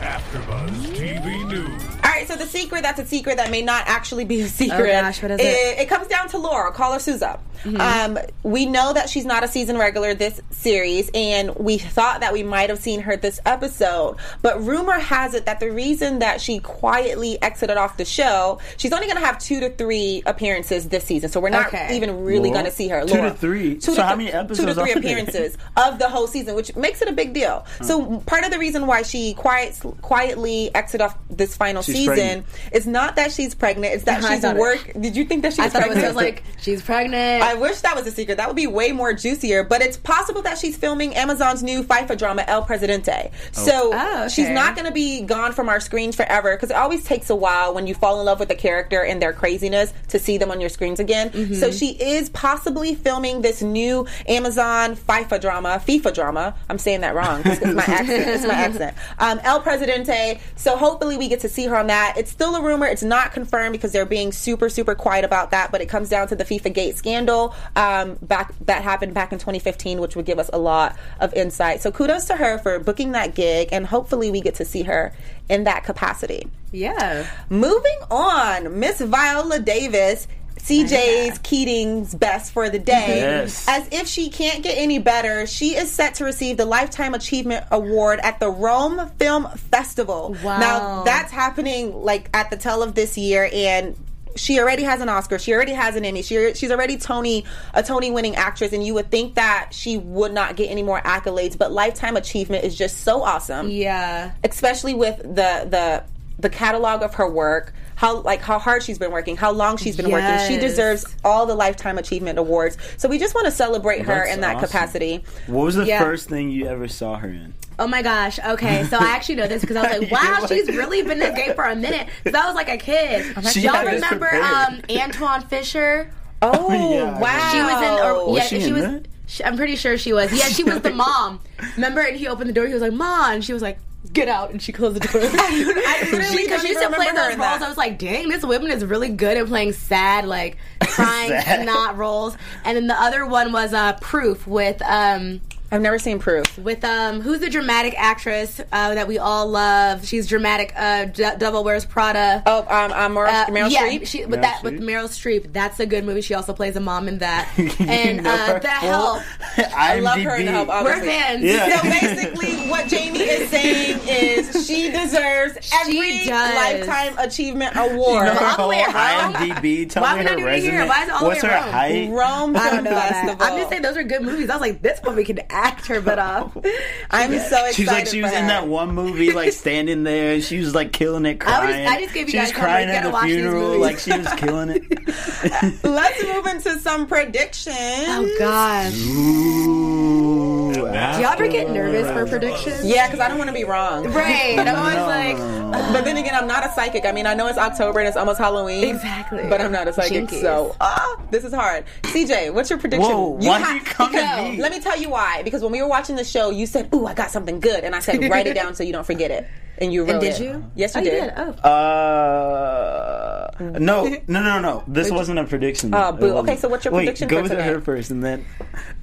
AfterBuzz TV News. All right, so the secret that's a secret that may not actually be a secret. Oh, gosh, what is it? Mm-hmm. It, comes down to Laura. Karla Souza. Um, we know that she's not a season regular this series, and we thought that we might have seen her this episode. But rumor has it that the reason that she quietly exited off the show, she's only going to have two to three appearances this season. So we're not Okay. even really Whoa. going to see her. Two to three? Two So to how th- many Two to three appearances of the whole season, which makes it a big deal. So part of the reason why she quiet, quietly exited off this final She's season pregnant. is not that she's pregnant; it's that I she's thought it- work. Did you think that she I was thought it was, pregnant? it was like she's pregnant. I wish that was a secret. That would be way more juicier. But it's possible that she's filming Amazon's new FIFA drama El Presidente. So Oh, okay. she's not going to be gone from our screens forever because it always takes a while when you fall in love with a character and their craziness to see them on your screens again. Mm-hmm. So she is possibly filming this new Amazon FIFA drama, FIFA drama. I'm saying that wrong. It's my accent. It's my accent. Um, El Presidente. So hopefully we get to see her on that. It's still a rumor. It's not confirmed because they're being super, super quiet about that. But it comes down to the FIFA Gate scandal um, back that happened back in 2015, which would give us a lot of insight. So kudos to her for booking that gig, and hopefully we get to see her in that capacity. yeah. Moving on, Miss Viola Davis. CJ's Keating's best for the day. Yes. As if she can't get any better, she is set to receive the Lifetime Achievement Award at the Rome Film Festival. Wow. Now, that's happening like at the tail of this year, and she already has an Oscar. She already has an Emmy. She, she's already Tony a Tony winning actress, and you would think that she would not get any more accolades. But Lifetime Achievement is just so awesome Yeah. especially with the the the catalog of her work how like how hard she's been working how long she's been working she deserves all the lifetime achievement awards so we just want to celebrate her in that awesome. capacity What was the Yeah. first thing you ever saw her in? Oh my gosh. Okay, so I actually know this because I was like, wow, You're she's really been in the game for a minute. Because I was like a kid. She Y'all remember prepared. um, Antwone Fisher? oh Yeah, wow She was in, or Was yeah, she she, in was. that? She, I'm pretty sure she was. Yeah, she was the mom. Remember? And he opened the door. He was like, "Mom," and she was like, "Get out!" And she closed the door. I literally Because she used to play those roles. that. I was like, dang, this woman is really good at playing sad, like crying, Sad. not roles. And then the other one was uh, Proof with um I've never seen proof with um who's the dramatic actress uh, that we all love? She's dramatic. Uh, D- Devil Wears Prada. oh um, um Meryl, Uh, Meryl yeah, Streep she, with Meryl that with Streep? Meryl Streep. That's a good movie. She also plays a mom in that. You And know uh, her The full Help. I love her in the help IMDb. We're fans. Yeah. so basically what Jaimi is saying is she deserves every does. lifetime achievement award You know her all the way whole around? IMDb. Tell Why me we her even resume. here? Why is it all the What's way her around? height? Rome I Film don't know Festival that. I'm just saying those are good movies. I was like, this woman can act her butt off. I'm so excited She's like she was for in her. that one movie, like standing there, and she was like killing it, I was- crying. I just gave you she guys was homework. crying at gotta the watch these funeral, like she was killing it. Let's move into some predictions. Oh gosh. Ooh, Do y'all ever get nervous for predictions? Yeah, because I don't want to be wrong. Right. I'm always No, like, no, no. But then again, I'm not a psychic. I mean, I know it's October and it's almost Halloween. Exactly. But I'm not a psychic, Jinkies. so ah, this is hard. CJ, what's your prediction? Whoa, why do you come because, me? Let me tell you why. Because when we were watching the show, you said, "Ooh, I got something good," and I said, "Write it down so you don't forget it." And you wrote it. did it. you? Yes, you oh, did. Oh. Uh, no, no, no, no. This wasn't a prediction. Oh, It boo. Okay, so what's your Wait, prediction go for with today? her first, and then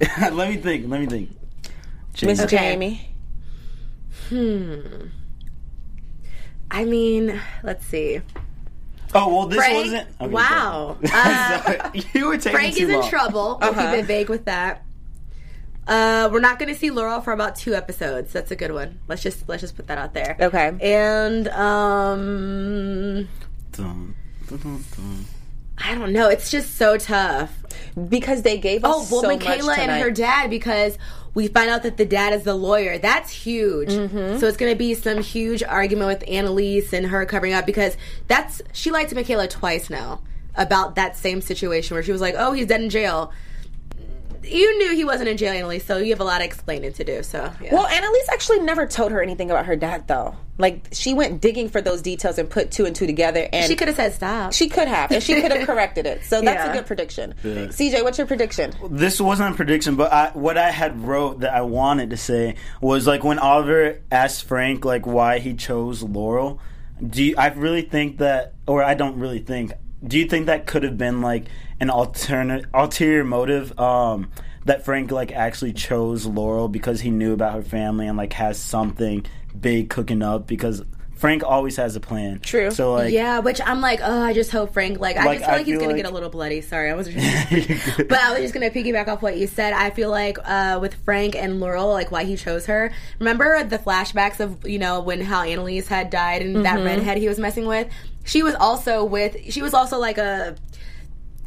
let me think. Let me think. Miss Jaimi. Hmm. I mean, let's see. Oh well, this Frank- wasn't. okay, wow. Uh, you were taking Frank too is in long. trouble. We'll Uh-huh. keep it vague with that. Uh, we're not going to see Laurel for about two episodes. That's a good one. Let's just let's just put that out there. Okay. And um, Dun, dun, dun, dun. I don't know. It's just so tough. because they gave us Oh well, so Michaela much and her dad because we find out that the dad is the lawyer. That's huge. Mm-hmm. So it's going to be some huge argument with Annalise and her covering up because that's she lied to Michaela twice now about that same situation where she was like, "Oh, he's dead in jail." You knew he wasn't in jail, Annalise, so you have a lot of explaining to do. So yeah. Well, Annalise actually never told her anything about her dad, though. Like she went digging for those details and put two and two together, and she could have said stop. She could have, and she could have corrected it. So that's Yeah. a good prediction. CJ, what's your prediction? This wasn't a prediction, but I, what I had wrote that I wanted to say was like when Oliver asked Frank like why he chose Laurel. Do you, I really think that, or I don't really think? Do you think that could have been like an alternate ulterior motive? Um, that Frank like actually chose Laurel because he knew about her family and like has something big cooking up because Frank always has a plan. True. So like yeah, which I'm like, oh, I just hope Frank. Like, I Like, just feel I like he's feel gonna like- get a little bloody. Sorry, I was. Just, but I was just gonna piggyback off what you said. I feel like uh, with Frank and Laurel, like why he chose her. Remember the flashbacks of you know when how Annalise had died and that redhead he was messing with. She was also with. She was also like a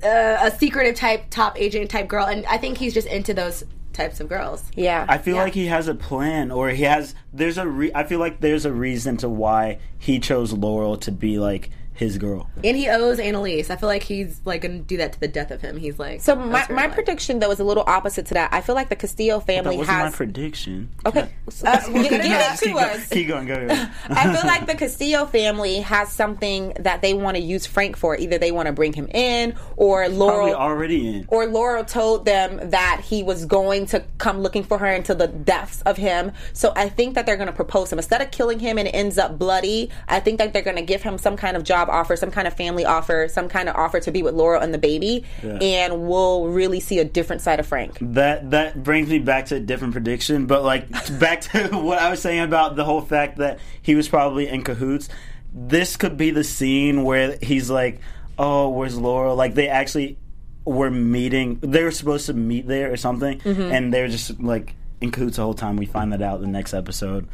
a, a secretive type, top agent type girl, and I think he's just into those types of girls. Yeah, I feel Yeah. like he has a plan, or he has. There's a. Re- I feel like there's a reason to why he chose Laurel to be like his girl. And he owes Annalise. I feel like he's like gonna do that to the death of him. He's like So my, my life. prediction though is a little opposite to that. I feel like the Castillo That family wasn't my has. prediction. okay, uh, give, give it keep, to go- us. keep going. Go. go. I feel like the Castillo family has something that they want to use Frank for. Either they want to bring him in, or Probably Laurel, already in. or Laurel told them that he was going to come looking for her until the deaths of him. So I think that they're going to propose him instead of killing him and it ends up bloody. I think that they're going to give him some kind of job offer, some kind of family offer, some kind of offer to be with Laurel and the baby, Yeah. and we'll really see a different side of Frank. That that brings me back to a different prediction, but like back to what I was saying about the whole fact that he was probably in cahoots. This could be the scene where he's like, "Oh, where's Laurel?" Like they actually were meeting. They were supposed to meet there or something, Mm-hmm. and they're just like in cahoots the whole time. We find that out in the next episode,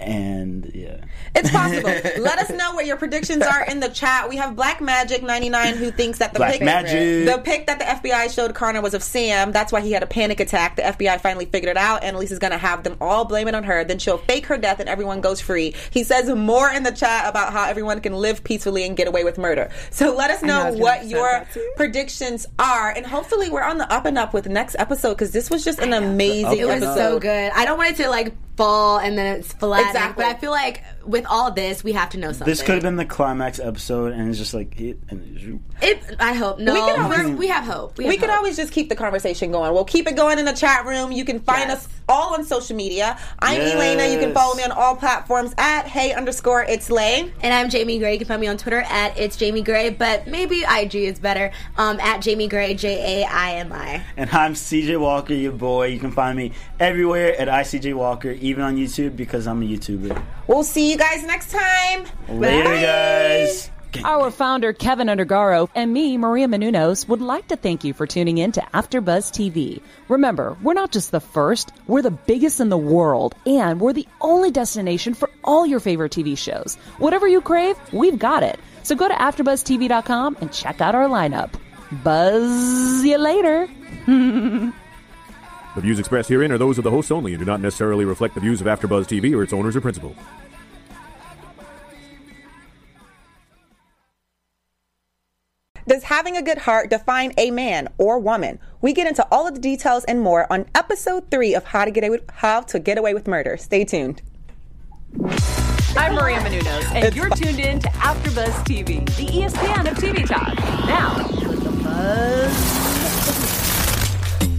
and yeah. It's possible. Let us know what your predictions are in the chat. We have Black Magic 99 who thinks that the Black pic Magic. the pic that the FBI showed Connor was of Sam. That's why he had a panic attack. The FBI finally figured it out. Annalise is going to have them all blame it on her. Then she'll fake her death and everyone goes free. He says more in the chat about how everyone can live peacefully and get away with murder. So let us know, know what your predictions are. And hopefully we're on the up and up with the next episode because this was just an amazing It was episode. so good. I don't want it to like fall and then it's flat. Exactly. But I feel like with all this, we have to know something. This could have been the climax episode, and it's just like it. And It, I hope. No, We we, can always- we have hope. we have could hope. always just keep the conversation going. We'll keep it going in the chat room. You can find Yes. us all on social media. I'm Yes. Elena. You can follow me on all platforms at Hey underscore It's Lay. And I'm Jaimi Gray. You can find me on Twitter at it's Jaimi Gray, but maybe IG is better. Um, at Jaimi Gray, J A I M I. And I'm CJ Walker, your boy. You can find me everywhere at ICJ Walker, even on YouTube because I'm a YouTuber. We'll see you guys next time. Later, Bye. guys. Our founder, Kevin Undergaro, and me, Maria Menounos, would like to thank you for tuning in to AfterBuzz TV. Remember, we're not just the first, we're the biggest in the world, and we're the only destination for all your favorite TV shows. Whatever you crave, we've got it. So go to AfterBuzzTV.com and check out our lineup. Buzz you later. The views expressed herein are those of the hosts only and do not necessarily reflect the views of AfterBuzz TV or its owners or principals. Does having a good heart define a man or woman? We get into all of the details and more on episode three of How to Get Away with, How to Get Away with Murder. Stay tuned. I'm Maria Menounos, and you're tuned in to AfterBuzz TV, the ESPN of TV talk. Now, for the buzz.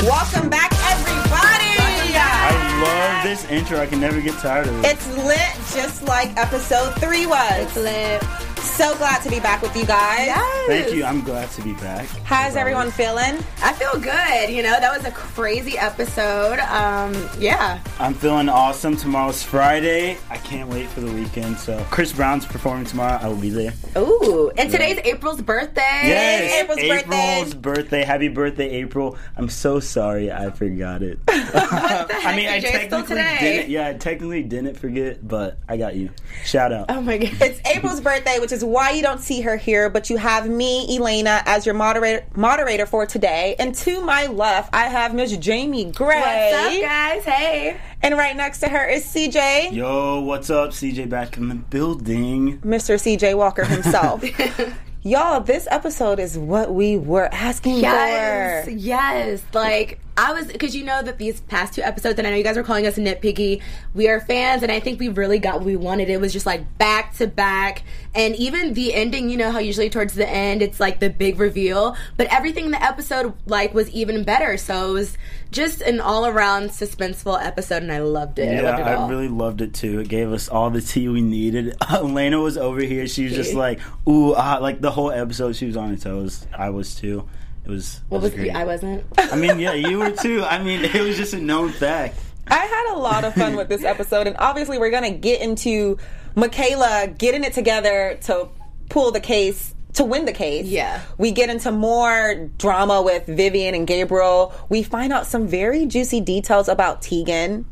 Welcome back, everybody. I love this intro. I can never get tired of it. It's lit just like episode three was. It's lit. So glad to be back with you guys. Yes. Thank you. I'm glad to be back. How's everyone feeling? I feel good. You know, that was a crazy episode. Um, yeah. I'm feeling awesome. Tomorrow's Friday. I can't wait for the weekend. So Chris Brown's performing tomorrow. I will be there. Ooh. And today's April's birthday. Yes, April's birthday. April's birthday. Happy birthday, April. I'm so sorry I forgot it. I mean, I Did you still technically today? didn't. Yeah, I technically didn't forget, but I got you. Shout out. Oh my god. It's April's birthday, which is why you don't see her here, but you have me, Elena, as your moderator moderator for today. And to my left, I have Miss Jaimi Gray. What's up, guys? Hey. And right next to her is CJ, Yo, what's up? CJ back in the building. Mr. CJ Walker himself. Y'all, this episode is what we were asking Yes, for. yes. Like I was because you know that these past two episodes, and I know you guys are calling us nitpicky. We are fans, and I think we really got what we wanted. It was just like back to back, and even the ending. You know how usually towards the end it's like the big reveal, but everything in the episode like was even better. So it was just an all around suspenseful episode, and I loved it. I Yeah, loved it I really loved it too. It gave us all the tea we needed. Elena was over here. She was just like, ooh, ah, like the whole episode. She was on her toes. I was too. It was. what it was great. I wasn't. I mean, yeah, you were too. I mean, it was just a known fact. I had a lot of fun with this episode, and obviously, we're going to get into Michaela getting it together to pull the case. To win the case. Yeah. We get into more drama with Vivian and Gabriel. We find out some very juicy details about Tegan.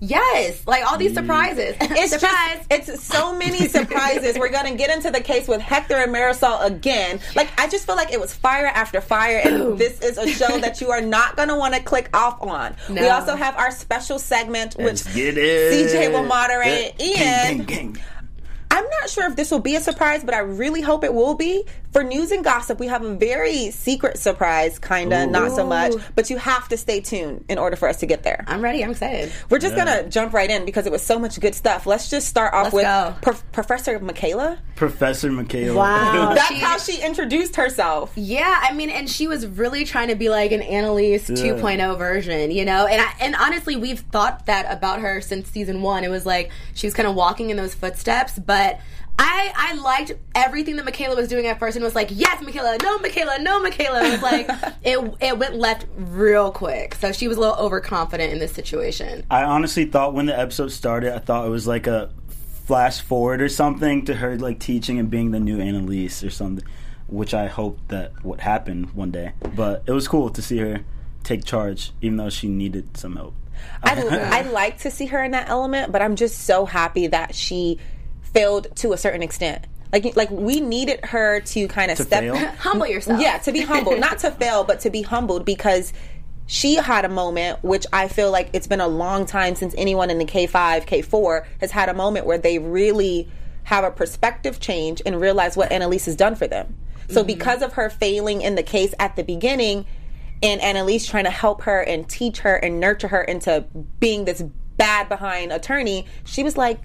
Yes, like all these surprises. It's Surprise. just, it's so many surprises. We're gonna get into the case with Hector and Marisol again. Like I just feel like it was fire after fire, and this is a show that you are not gonna want to click off on. We also have our special segment, which Let's get it. CJ will moderate, Yeah. and Gang, gang, gang. I'm not sure if this will be a surprise, but I really hope it will be. For news and gossip, we have a very secret surprise, kinda, not so much, but you have to stay tuned in order for us to get there. I'm ready. I'm excited. We're just Yeah. gonna jump right in because it was so much good stuff. Let's just start off Let's with go. Prof- Michaela. Professor Michaela. Wow. That's She- how she introduced herself. Yeah, I mean, and she was really trying to be like an Annalise 2.0 version, you know. And I, and honestly, we've thought that about her since season one. It was like she was kind of walking in those footsteps, but. I, I liked everything that Michaela was doing at first and was like, yes, Michaela, no, Michaela, no, Michaela. It was like, it, it went left real quick. So she was a little overconfident in this situation. I honestly thought when the episode started, I thought it was like a flash forward or something to her like teaching and being the new Annalise or something, which I hope that would happen one day. But it was cool to see her take charge, even though she needed some help. I'd, I'd like to see her in that element, but I'm just so happy that she failed to a certain extent. Like, like we needed her to kind of To step. fail? Humble yourself. Yeah, to be humble, not to fail, but to be humbled because she had a moment which I feel like it's been a long time since anyone in the K5, K4 has had a moment where they really have a perspective change and realize what Annalise has done for them. So mm-hmm. because of her failing in the case at the beginning and Annalise trying to help her and teach her and nurture her into being this bad behind attorney, she was like,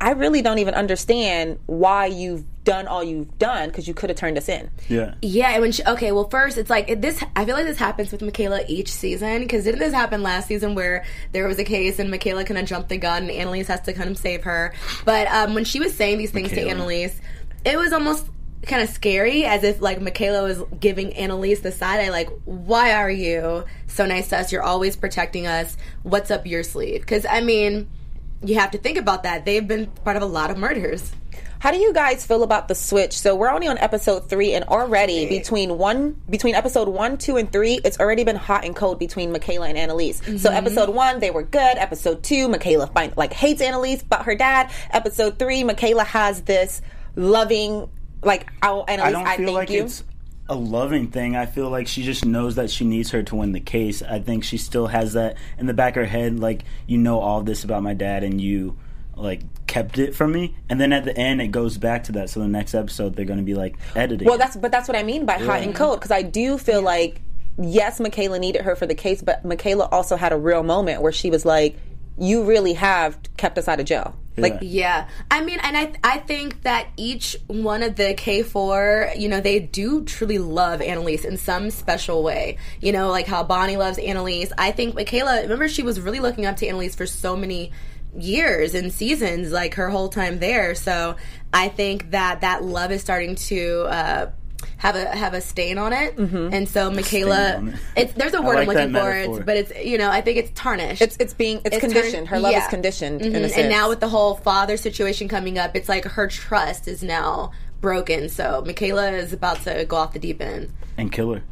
I really don't even understand why you've done all you've done because you could have turned us in. Yeah. Yeah, and when she okay, well, first it's like it, this. I feel like this happens with Michaela each season because didn't this happen last season where there was a case and Michaela kind of jumped the gun and Annalise has to kind of save her. But um, when she was saying these things to Michaela. Annalise, it was almost kind of scary as if like Michaela was giving Annalise the side eye like why are you so nice to us you're always protecting us what's up your sleeve because I mean you have to think about that they've been part of a lot of murders How do you guys feel about the switch? So we're only on episode three, and already between one, between episode one, two, and three, it's already been hot and cold between Michaela and Annalise. So mm-hmm. episode one, they were good. Episode two, Michaela find, like hates Annalise, but her dad. Episode three, Michaela has this loving, like, oh, I Annalise, don't I, feel thank like you. it's a loving thing. I feel like she just knows that she needs her to win the case. I think she still has that in the back of her head, like you know all this about my dad, and you like kept it from me. And then at the end, it goes back to that. So the next episode, they're going to be like editing. Well, that's but that's what I mean by hot and cold because I do feel like yes, Michaela needed her for the case, but Michaela also had a real moment where she was like, "You really have kept us out of jail." Like, Yeah, I mean, and I I think that each one of the K four, you know, they do truly love Annalise in some special way. You know, like how Bonnie loves Annalise. I think Michaela. Remember, she was really looking up to Annalise for so many years and seasons, like her whole time there. So I think that that love is starting to. Uh, have a have a stain on it, and so Michaela, it. it's there's a word like I'm looking for, metaphor. it's, but it's you know I think it's tarnished. It's it's being it's, It's conditioned. turned- Her love yeah. is conditioned in a Mhm. sense. And now with the whole father situation coming up, it's like her trust is now broken. So Michaela is about to go off the deep end. and kill her.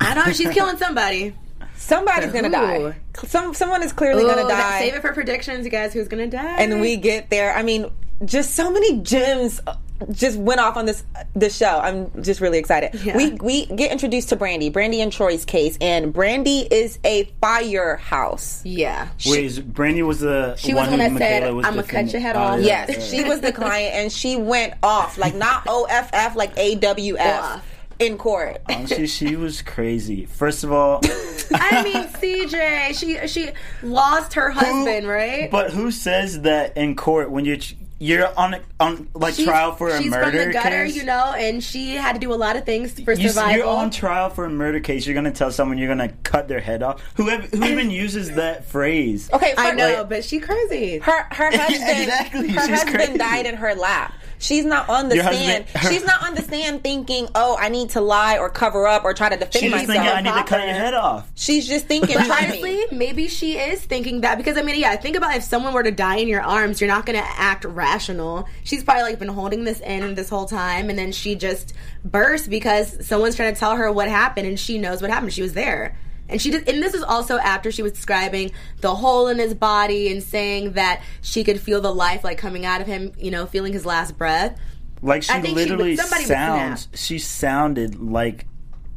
I know she's killing somebody. somebody's gonna Who? die. Some someone is clearly Ooh, gonna die. Save it for predictions, you guys. Who's gonna die? and we get there. I mean, just so many gems uh, just went off on this this show. I'm just really excited. Yeah. We we get introduced to Brandy, Brandy and Troy's case, and Brandy is a firehouse. yeah. Wait, is Brandy was the She was one the one that said, "I'ma cut your head Oh, off." yeah. Yes, she was the client, and she went off like not OFF, like AWF Off. in court. Oh, Honestly, she was crazy. First of all, I mean, CJ, she she lost her husband, right? But who says that in court when you're you're on on like She's- trial for a she's murder from the gutter, case? you know, and she had to do a lot of things for You, survival. you're on trial for a murder case. You're gonna tell someone you're gonna cut their head off. Who ev- who even uses that phrase? Okay, I first- know, but she crazy. Her her husband Exactly, her she's husband crazy. died in her lap. She's not on the Your stand. husband- her- She's not on the stand thinking, "Oh, I need to lie or cover up or try to defend She's myself." thinking I need to cut proper. your head off. She's just thinking, But "Try honestly, maybe she is thinking that because I mean, yeah, think about if someone were to die in your arms, you're not going to act rational. She's probably like been holding this in this whole time, and then she just bursts because someone's trying to tell her what happened, and she knows what happened. She was there. And she did, and this is also after she was describing the hole in his body and saying that she could feel the life like coming out of him, you know, feeling his last breath. Like she I think she would- literally somebody sounds. She sounded like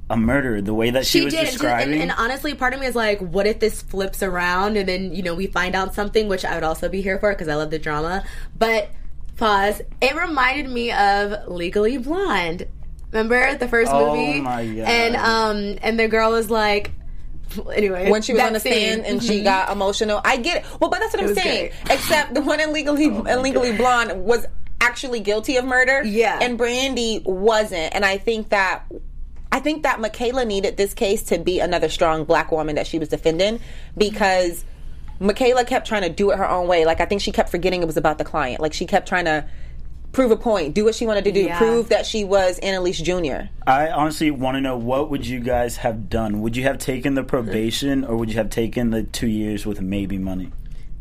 a murderer. The way that she, she was did, describing. and, and honestly, part of me is like, what if this flips around and then you know we find out something, which I would also be here for because I love the drama. But pause. It reminded me of Legally Blonde. Remember the first Oh movie? my God. And um, and the girl was like. Anyway, when she was on the stand and she got emotional. I get it. Well, but that's what I'm saying. great. Except the one in Legally in Legally Blonde was actually guilty of murder. Yeah. And Brandy wasn't. And I think that I think that Michaela needed this case to be another strong black woman that she was defending because Michaela kept trying to do it her own way. Like I think she kept forgetting it was about the client. Like she kept trying to prove a point, do what she wanted to do, Yeah. prove that she was Annalise Jr. I honestly want to know what would you guys have done? Would you have taken the probation or would you have taken the two years with maybe money?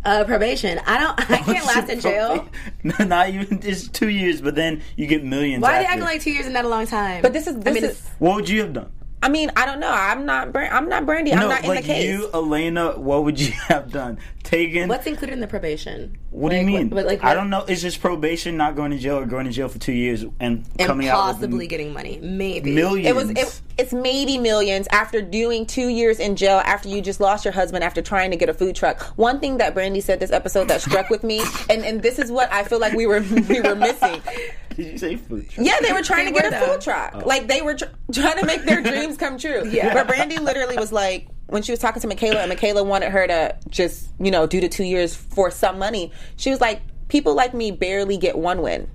uh, probation. I don't. I can't last in jail. No, not even just two years, but then you get millions. Why are they after. acting like two years is not a long time? But this is I this mean, is What would you have done? I mean, I don't know. I'm not. Bran- I'm not Brandy. I'm no, not in the case. you, Elena. What would you have done? Taken? what's included in the probation? What do you mean? what- like, I don't know. Is just probation not going to jail or going to jail for two years and, and coming out possibly getting money. Maybe millions? It was. It, it's maybe millions after doing two years in jail after you just lost your husband after trying to get a food truck. One thing that Brandy said this episode that struck with me, and, and this is what I feel like we were we were missing. Did you say food? truck? Yeah, they were trying They to get were, a though. food truck. Oh. Like they were tr- trying to make their dreams come true. Yeah. But Brandy literally was like, when she was talking to Michaela, and Michaela wanted her to just, you know, do the two years for some money. She was like, people like me barely get one win.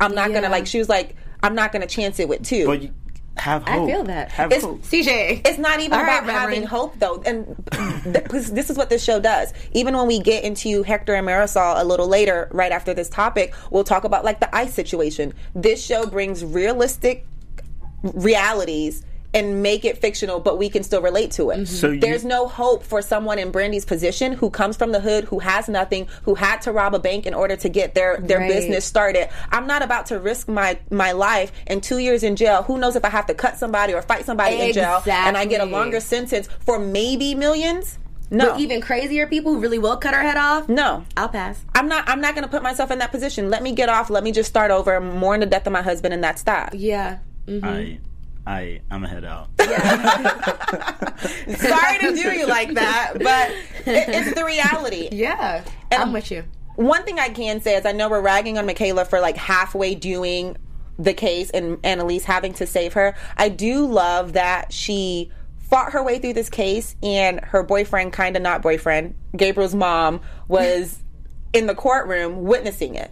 I'm not Yeah. gonna like. She was like, I'm not gonna chance it with two. But you have hope. I feel that. Have It's- hope. CJ. It's not even All right, about having Reverend. hope, though. And th- this is what this show does. Even when we get into Hector and Marisol a little later, right after this topic, we'll talk about like the ice situation. This show brings realistic realities and make it fictional, but we can still relate to it. So you- There's no hope for someone in Brandy's position who comes from the hood, who has nothing, who had to rob a bank in order to get their their Right. business started. I'm not about to risk my my life and two years in jail. Who knows if I have to cut somebody or fight somebody in jail, and I get a longer sentence for maybe millions? No, But even crazier people who really will cut her head off. no. I'll pass. I'm not. I'm not going to put myself in that position. Let me get off. Let me just start over, mourn the death of my husband, and that's that. Yeah. Mhm. I, I, I'm a head out. Sorry to do you like that, but it, it's the reality. Yeah. And- I'm with you. One thing I can say is I know we're ragging on Michaela for like halfway doing the case and Annalise having to save her. I do love that she fought her way through this case and her boyfriend, kind of not boyfriend, Gabriel's mom, was in the courtroom witnessing it.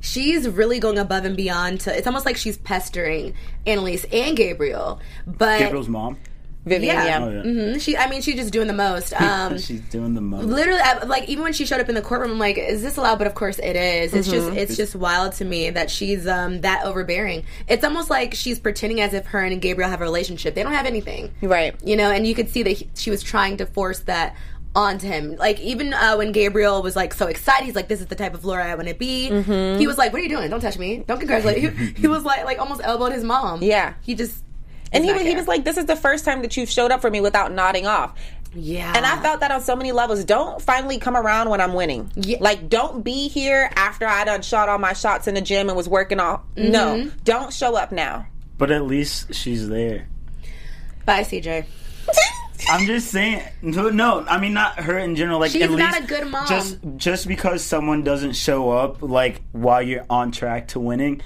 She's really going above and beyond to it's almost like she's pestering Annalise and Gabriel. But Gabriel's mom. Vivian, Yeah. yeah. Oh, yeah. hmm She, I mean, she's just doing the most. Um, She's doing the most. literally I- like even when she showed up in the courtroom i'm like is this allowed but of course it is it's Mm-hmm. just it's just wild to me that she's um that overbearing it's almost like she's pretending as if her and gabriel have a relationship they don't have anything Right. you know and you could see that he, she was trying to force that onto him like even uh, when gabriel was like so excited he's like this is the type of lawyer i want to be Mm-hmm. he was like what are you doing don't touch me don't congratulate he, he was like like almost elbowed his mom Yeah. he just And he was, he was like, "This is the first time that you've showed up for me without nodding off." yeah And I felt that on so many levels. Don't finally come around when I'm winning. Yeah. Like, don't be here after I done shot all my shots in the gym and was working off. Mm-hmm. No, don't show up now. but at least she's there. bye cj I'm just saying. No, no, I mean not her in general. Like She's at not least a good mom. Just just because someone doesn't show up, like while you're on track to winning,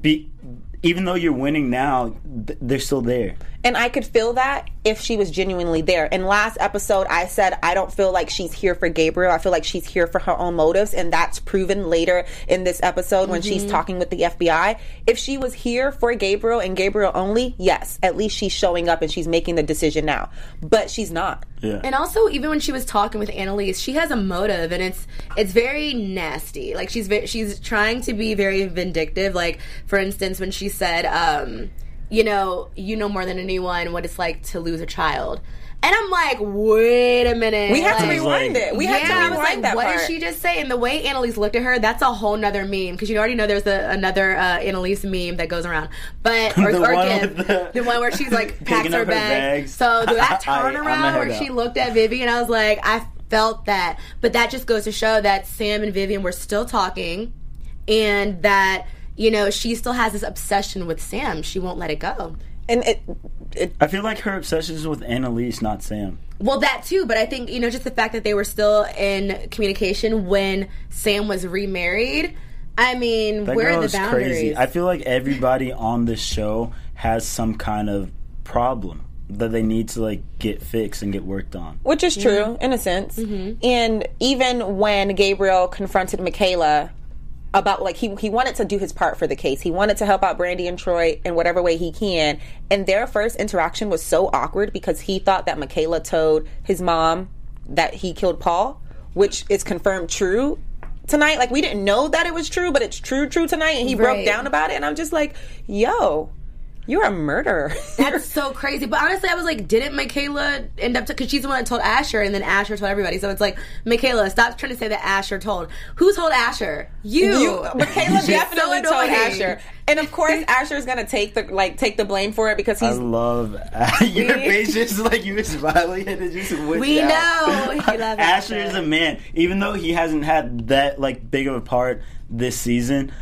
be even though you're winning now, th- they're still there. And I could feel that if she was genuinely there. And last episode, I said I don't feel like she's here for Gabriel. I feel like she's here for her own motives, and that's proven later in this episode when she's talking with the FBI. If she was here for Gabriel and Gabriel only, yes, at least she's showing up and she's making the decision now. But she's not. Yeah. And also, even when she was talking with Annalise, she has a motive, and it's it's very nasty. Like she's ve- she's trying to be very vindictive. Like for instance, when she said, um, "You know, you know more than anyone what it's like to lose a child," and I'm like, "Wait a minute." We had to rewind it. We yeah, had to I rewind was like, that what part. did she just say? And the way Annalise looked at her, that's a whole nother meme because you already know there's a, another uh, Annalise meme that goes around. But or, The or one with the- the one where she's like packs her her bags. bags. So that I- turnaround where up. she looked at Vivian, I was like, I felt that. But that just goes to show that Sam and Vivian were still talking, and that you know she still has this obsession with Sam. She won't let it go. And it, it I feel like her obsession is with Annalise, not Sam. Well, that too, but I think you know just the fact that they were still in communication when Sam was remarried. I mean, That where girl are the is boundaries? crazy. I feel like everybody on this show has some kind of problem that they need to like get fixed and get worked on. which is true in a sense. Mm-hmm. And even when Gabriel confronted Michaela about like he he wanted to do his part for the case. He wanted to help out Brandy and Troy in whatever way he can. And their first interaction was so awkward because he thought that Michaela told his mom that he killed Paul, which is confirmed true tonight. Like we didn't know that it was true, but it's true true tonight and he broke down about it and I'm just like, "Yo, you're a murderer." That's so crazy. But honestly, I was like, didn't Michaela end up because she's the one that told Asher, and then Asher told everybody. So it's like, Michaela, stop trying to say that Asher told. Who told Asher? You. You, Michaela definitely so told. Asher, and of course Asher is gonna take the like take the blame for it because I he's love your face just like you were smiling and it just We out. know you love Asher Asher. is a man, even though he hasn't had that like big of a part this season.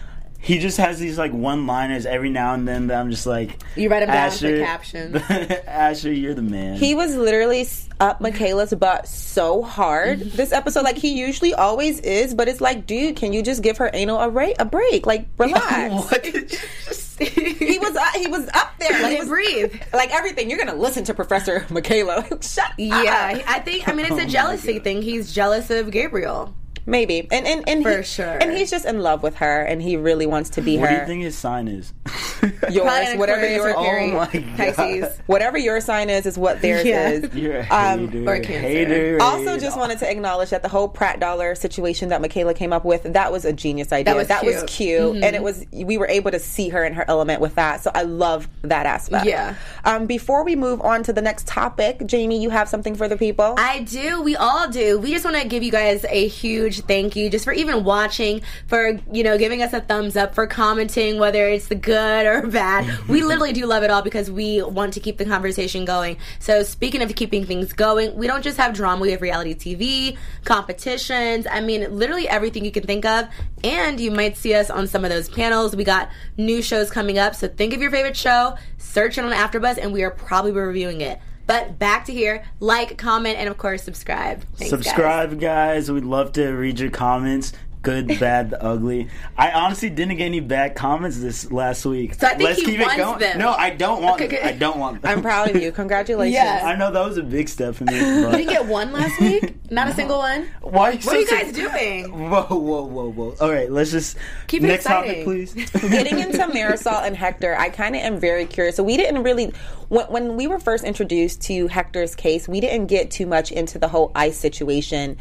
He just has these like one-liners every now and then that I'm just like, You write 'em down for Asher, captions. Asher, you're the man. he was literally up Michaela's butt so hard Mm-hmm. this episode. Like he usually always is, but it's like, dude, can you just give her anal a break? A break? Like relax. what did you just he was uh, he was up there. Like, Let he it was- breathe. Like everything, you're gonna listen to Professor Michaela. Shut Yeah, up. I think. I mean, it's Oh a my jealousy God. thing. He's jealous of Gabriel. Maybe. And and and For he, sure. And he's just in love with her, and he really wants to be her. What do her. you think his sign is? Yours, whatever your or Oh my God. Pisces. whatever your sign is, is what theirs Yeah. is. You're a Um, hater. or Cancer. hater. Also, just wanted to acknowledge that the whole Pratt dollar situation that Michaela came up with that was a genius idea. was was cute. cute, and it was we were able to see her in her element with that. So I love that aspect. Yeah. Um, before we move on to the next topic, Jaimi, you have something for the people. I do. We all do. We just want to give you guys a huge thank you just for even watching, for, you know, giving us a thumbs up, for commenting, whether it's the good or bad. we literally do love it all because we want to keep the conversation going. So, speaking of keeping things going, we don't just have drama, we have reality TV, competitions. I mean, literally everything you can think of. And you might see us on some of those panels. We got new shows coming up. So, think of your favorite show, search it on AfterBuzz, and we are probably reviewing it. But back to here, like, comment, and of course, subscribe. Thanks, guys. Subscribe, guys. We'd love to read your comments. Good, bad, the ugly. I honestly didn't get any bad comments this last week. So I think Let's he keep it wants going. them. No, I don't want. Okay, them. I don't want. Them. I'm proud of you. Congratulations. Yeah. I know that was a big step for me. You But didn't get one last week? Not a single one? why? What are you guys doing? Whoa, whoa, whoa, whoa! All right, let's just Keep it next exciting. topic, please. Getting into Marisol and Hector, I kind of am very curious. So we didn't really, when, when we were first introduced to Hector's case, we didn't get too much into the whole ICE situation.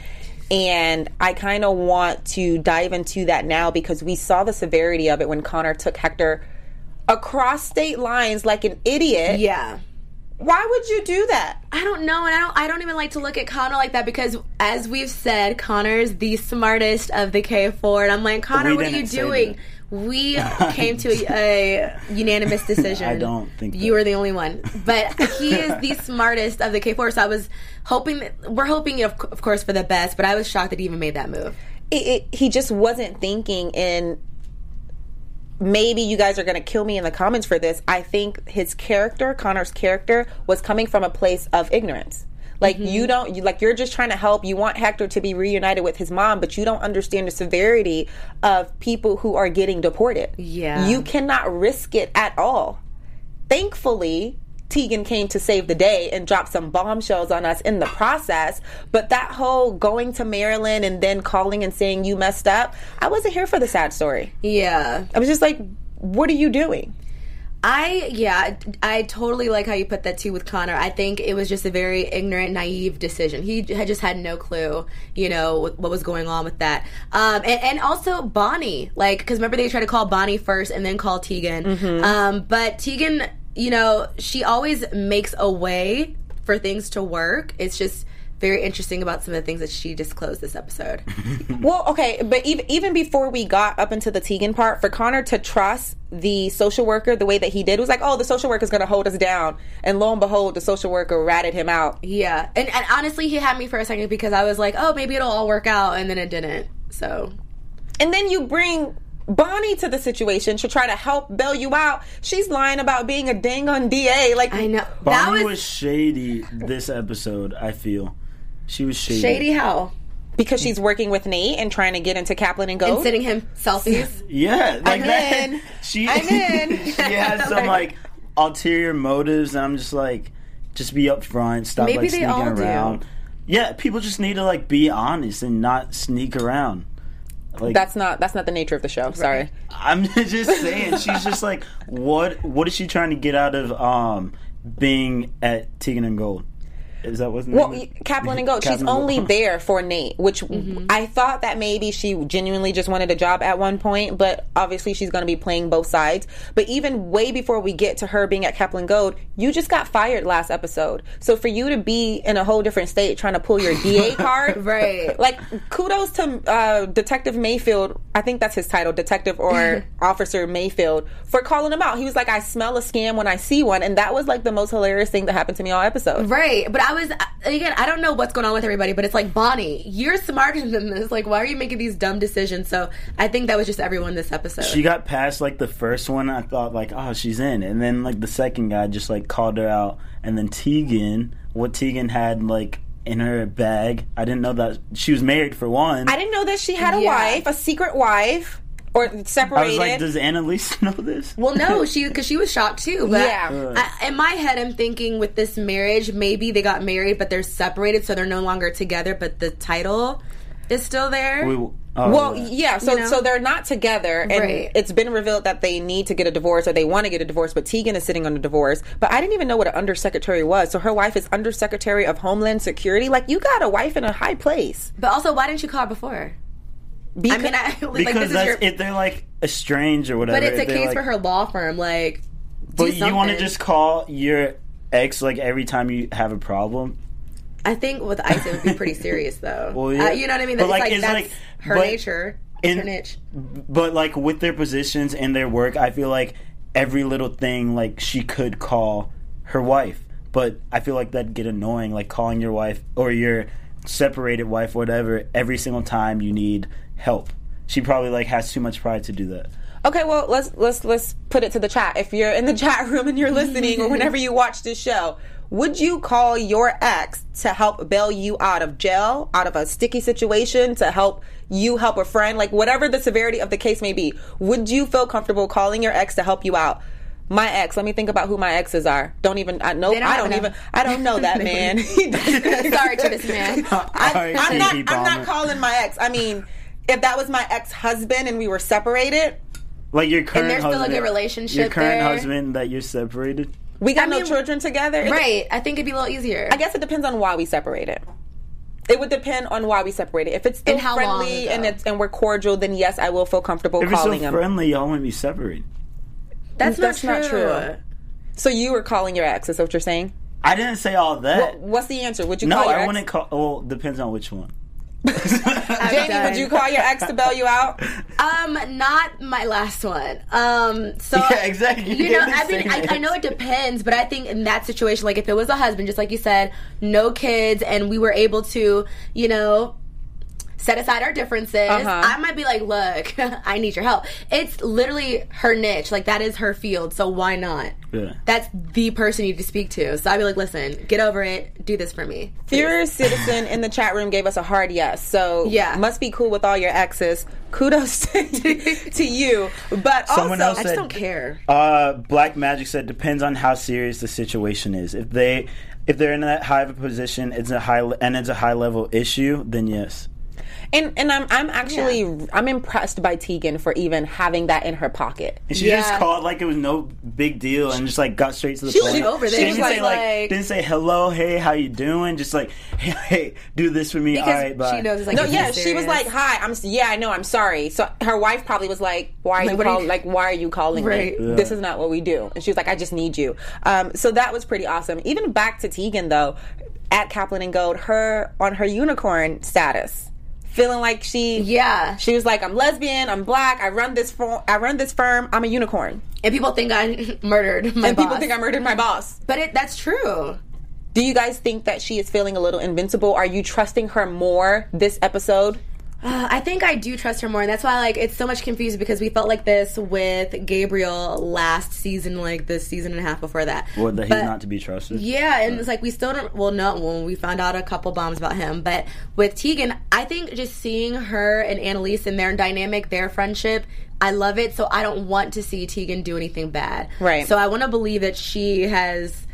And I kind of want to dive into that now because we saw the severity of it when Connor took Hector across state lines like an idiot. Yeah. Why would you do that? I don't know, and I don't. I don't even like to look at Connor like that because, as we've said, Connor's the smartest of the K four, and I'm like, Connor, We what are you doing? that. We came to a, a unanimous decision. I don't think you that. were the only one, but he is the smartest of the K four. So I was hoping that we're hoping, of, of course, for the best. But I was shocked that he even made that move. it, it, he just wasn't thinking in maybe you guys are going to kill me in the comments for this i think his character connor's character was coming from a place of ignorance like mm-hmm. you don't you, like you're just trying to help you want hector to be reunited with his mom but you don't understand the severity of people who are getting deported Yeah. you cannot risk it at all thankfully Tegan came to save the day and dropped some bombshells on us in the process. But that whole going to Maryland and then calling and saying you messed up, I wasn't here for the sad story. Yeah, I was just like, what are you doing? I yeah, I totally like how you put that too with Connor. I think it was just a very ignorant, naive decision. He had just had no clue, you know, what, was going on with that. Um, and, and also Bonnie, like, because remember they tried to call Bonnie first and then call Tegan. Um, but Tegan, you know, she always makes a way for things to work. It's just very interesting about some of the things that she disclosed this episode. Well, okay, but even even before we got up into the Tegan part, for Connor to trust the social worker the way that he did was like, oh, the social worker is going to hold us down, and lo and behold, the social worker ratted him out. yeah, and, and honestly, he had me for a second because I was like, oh, maybe it'll all work out, and then it didn't. So And then you bring Bonnie to the situation to try to help bail you out. She's lying about being a dang on DA. Like I know that Bonnie was, was shady this episode. I feel she was shady. shady. How because she's working with Nate and trying to get into Caplan and Go. and sending him selfies. Yeah, like I'm that. in. She, I'm in. she has some like ulterior motives, and I'm just like, just be upfront. Stop Maybe like they sneaking all do. around. Yeah, people just need to like be honest and not sneak around. Like that's not that's not the nature of the show. Sorry. I'm just saying, she's just like, what? What is she trying to get out of um being at Tegan and Gold? Is that what's Well, Caplan and Goat. She's and only Goat. there for Nate, which Mm-hmm. I thought that maybe she genuinely just wanted a job at one point, but obviously she's going to be playing both sides. But even way before we get to her being at Caplan Gold, you just got fired last episode. So for you to be in a whole different state trying to pull your DA card, Right. Like kudos to uh, Detective Mayfield. I think that's his title, Detective or Officer Mayfield, for calling him out. He was like, "I smell a scam when I see one," and that was like the most hilarious thing that happened to me all episode. Right, but I was again. I don't know what's going on with everybody, but it's like Bonnie, you're smarter than this. Like, why are you making these dumb decisions? So I think that was just everyone this episode. She got past like the first one. I thought like, oh, she's in, and then like the second guy just like called her out, and then Tegan, what Tegan had like in her bag. I didn't know that she was married for one. I didn't know that she had a Yeah. wife, a secret wife, or I was like, does Annalise know this? well, no, she because she was shocked too. But Yeah. Uh. I, in my head, I'm thinking with this marriage, maybe they got married, but they're separated, so they're no longer together. But the title is still there. We, oh, well, yeah. yeah. So, You know? so they're not together, and Right. it's been revealed that they need to get a divorce or they want to get a divorce. But Tegan is sitting on a divorce. But I didn't even know what an undersecretary was. So her wife is undersecretary of Homeland Security. Like you got a wife in a high place. but also, why didn't you call her before? I mean, I, like, because this is that's your, if they're like estranged or whatever. but it's a case like- for her law firm. Like, do But you want to just call your ex like every time you have a problem? I think with ICE it would be pretty serious though. Well, yeah. uh, you know what I mean? But, That's like, like, it's that's like- her but nature. It's in- her niche. But like with their positions and their work, I feel like every little thing like she could call her wife. But I feel like that'd get annoying, like calling your wife or your separated wife, whatever, every single time you need help. She probably like has too much pride to do that. Okay, well let's let's let's put it to the chat. If you're in the chat room and you're listening, or whenever you watch this show, would you call your ex to help bail you out of jail, out of a sticky situation, to help you help a friend, like whatever the severity of the case may be? Would you feel comfortable calling your ex to help you out? My ex. Let me think about who my exes are. Don't even. I know. They don't I don't enough. even. I don't know that man. Sorry to this man. I, Sorry, I'm not. I'm not calling my ex. I mean, if that was my ex husband and we were separated, Like your current husband and there's still a good relationship Your current there. husband that you're separated. we got I no mean, children together. Right. I think it'd be a little easier. I guess it depends on why we separated. It would depend on why we separated. If it's still And how friendly ago? and it's and we're cordial, then yes, I will feel comfortable If you're so calling him. friendly, y'all wouldn't be separated. That's, That's not not true. true. So you were calling your ex? Is that what you're saying? I didn't say all that. What, what's the answer? Would you no, call your I ex? wouldn't call. Well, depends on which one. Jaimi, done. would you call your ex to bail you out? Um, not my last one. Um, so Yeah, exactly. You You know, I mean, I, I know it depends, but I think in that situation, like if it was a husband, just like you said, no kids, and we were able to, you know. Set aside our differences. Uh-huh. I might be like, look, I need your help. It's literally her niche. Like, that is her field. So why not? Yeah. That's the person you need to speak to. So I'd be like, listen, get over it. Do this for me. Furious Citizen in the chat room gave us a hard yes. So Yeah. must be cool with all your exes. Kudos to, to you. But Someone also, else I just said- don't care. Uh, Black Magic said depends on how serious the situation is. If they if they're in that high of a position, it's a high and it's a high level issue, then yes. And and I'm I'm actually I'm impressed by Tegan for even having that in her pocket. And she just called like it was no big deal and just like got straight to the She point. was over there. She She didn't was say like- like, didn't say hello, hey, how you doing? Just like hey, hey do this for me. All right, Because bye. she knows it's like No, yeah, she was like, "Hi, I'm yeah, I know, I'm sorry." So her wife probably was like, "Why are Like, you what are call, you- like why are you calling Right. me? Yeah. This is not what we do." And she was like, "I just need you." Um, so that was pretty awesome. Even back to Tegan though, at Caplan and Gold, her on her unicorn status, feeling like she Yeah. she was like, "I'm lesbian, I'm black, I run this firm, I run this firm, I'm a unicorn," And people think I murdered my and people think I murdered my boss. But it, that's true. Do you guys think that she is feeling a little invincible? Are you trusting her more this episode? Uh, I think I do trust her more, and that's why like it's so much confused because we felt like this with Gabriel last season, like the season and a half before that. Or that he's But- not to be trusted. Yeah, and it's like we still don't. Well, no, well, we found out a couple bombs about him, but with Tegan, I think just seeing her and Annalise and their dynamic, their friendship, I love it. So I don't want to see Tegan do anything bad. Right. So I want to believe that she has,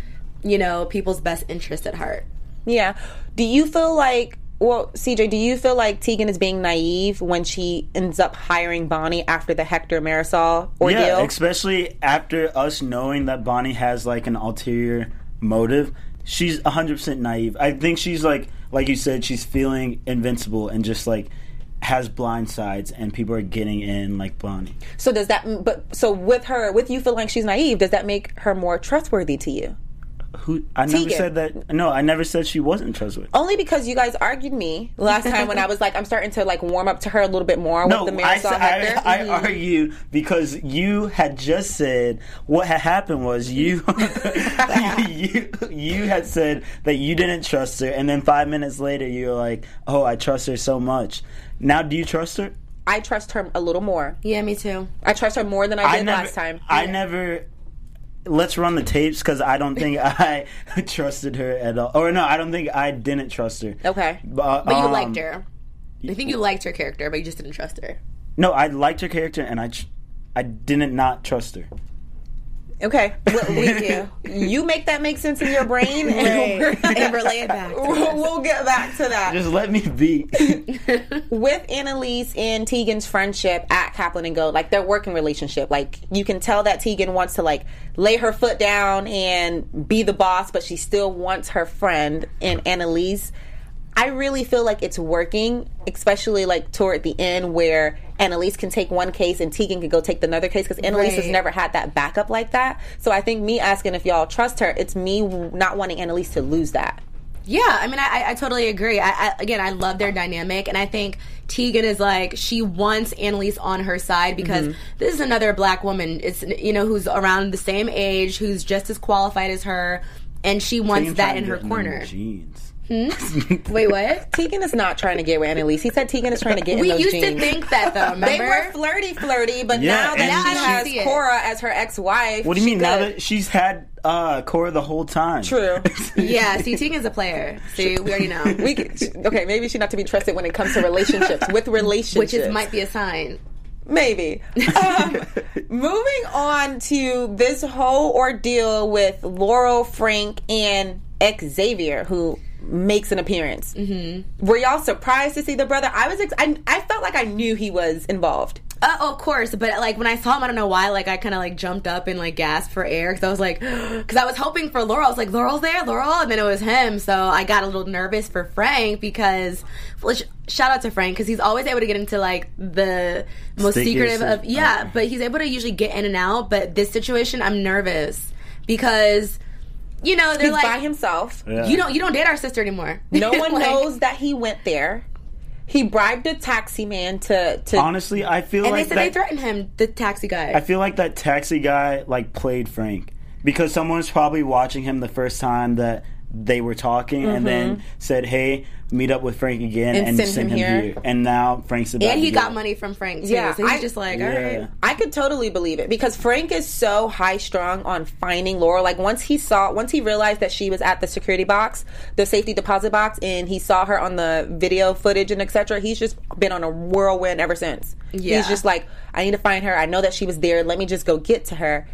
you know, people's best interest at heart. Yeah. Do you feel like, well, CJ, do you feel like Tegan is being naive when she ends up hiring Bonnie after the Hector Marisol ordeal? Yeah, especially after us knowing that Bonnie has like an ulterior motive. She's 100% naive. I think she's like like you said she's feeling invincible and just like has blind sides and people are getting in like Bonnie. so does that, but so with her, with you feeling like she's naive, does that make her more trustworthy to you? Who I never said that. No, I never said she wasn't trustworthy. Only because you guys argued me last time when I was like, I'm starting to like warm up to her a little bit more No, with the I, Marisol said- Hector. I, I Mhm. argue because you had just said what had happened was you, you you had said that you didn't trust her, and then five minutes later you were like, "Oh, I trust her so much." Now, do you trust her? I trust her a little more. Yeah, me too. I trust her more than I did never, last time. I never. Let's run the tapes because I don't think I trusted her at all. Or no, I don't think I didn't trust her. Okay. But, But you um, liked her. I think you liked her character, but you just didn't trust her. No, I liked her character, and I, I didn't not trust her. Okay. Well, we, you make that make sense in your brain, and we're- and relay it back. to we'll, we'll get back to that. Just let me be. with Annalise and Tegan's friendship at Caplan and Gold, like their working relationship, like you can tell that Tegan wants to like lay her foot down and be the boss, but she still wants her friend and Annalise. I really feel like it's working, especially like toward the end where Annalise can take one case and Tegan can go take the another case because Annalise has never had that backup like that. So I think me asking if y'all trust her, it's me not wanting Annalise to lose that. Yeah, I mean, I, I totally agree. I, I, again, I love their dynamic, and I think Tegan is like she wants Annalise on her side because mm-hmm. this is another black woman. It's you know who's around the same age, who's just as qualified as her, and she wants Tegan that in her get them corner. Jeans. Wait, what? Tegan is not trying to get with Annalise. He said Tegan is trying to get We in those used jeans. to think that though. Remember? they were flirty, flirty, but Yeah, now that Now she don't has it. Cora as her ex-wife, What do you she mean now that she's had uh, Cora the whole time? True. yeah, see, Tegan's a player. See, we already know. we could, okay, maybe she's not to be trusted when it comes to relationships with relationships, Which is might be a sign. maybe. Um, moving on to this whole ordeal with Laurel, Frank, and Xavier, who makes an appearance. Mm-hmm. Were y'all surprised to see the brother? I was. Ex- I, I felt like I knew he was involved. Uh, of course, but like when I saw him, I don't know why, like I kind of like jumped up and like gasped for air because I was like, because I was hoping for Laurel. I was like, Laurel's there, Laurel, and then it was him. So I got a little nervous for Frank because, well, sh- shout out to Frank because he's always able to get into like the most Stickiest secretive of of- yeah, but he's able to usually get in and out. But this situation, I'm nervous because, you know, they're He's like, by himself. Yeah. you don't you don't date our sister anymore. No one Like- knows that he went there. He bribed a taxi man to to Honestly, I feel And like they said that, they threatened him, the taxi guy. I feel like that taxi guy like played Frank because someone's probably watching him the first time that they were talking and then said, "Hey, meet up with Frank again Mm-hmm. And and, send send, him him here." here. And now Frank's about to. and he to got get- money from Frank too. Yeah, so he's I- just like, Yeah. all right. I could totally believe it because Frank is so high strung on finding Laurel. Like once he saw, once he realized that she was at the security box, the safety deposit box, and he saw her on the video footage and etc. He's just been on a whirlwind ever since. Yeah. He's just like, I need to find her. I know that she was there. Let me just go get to her.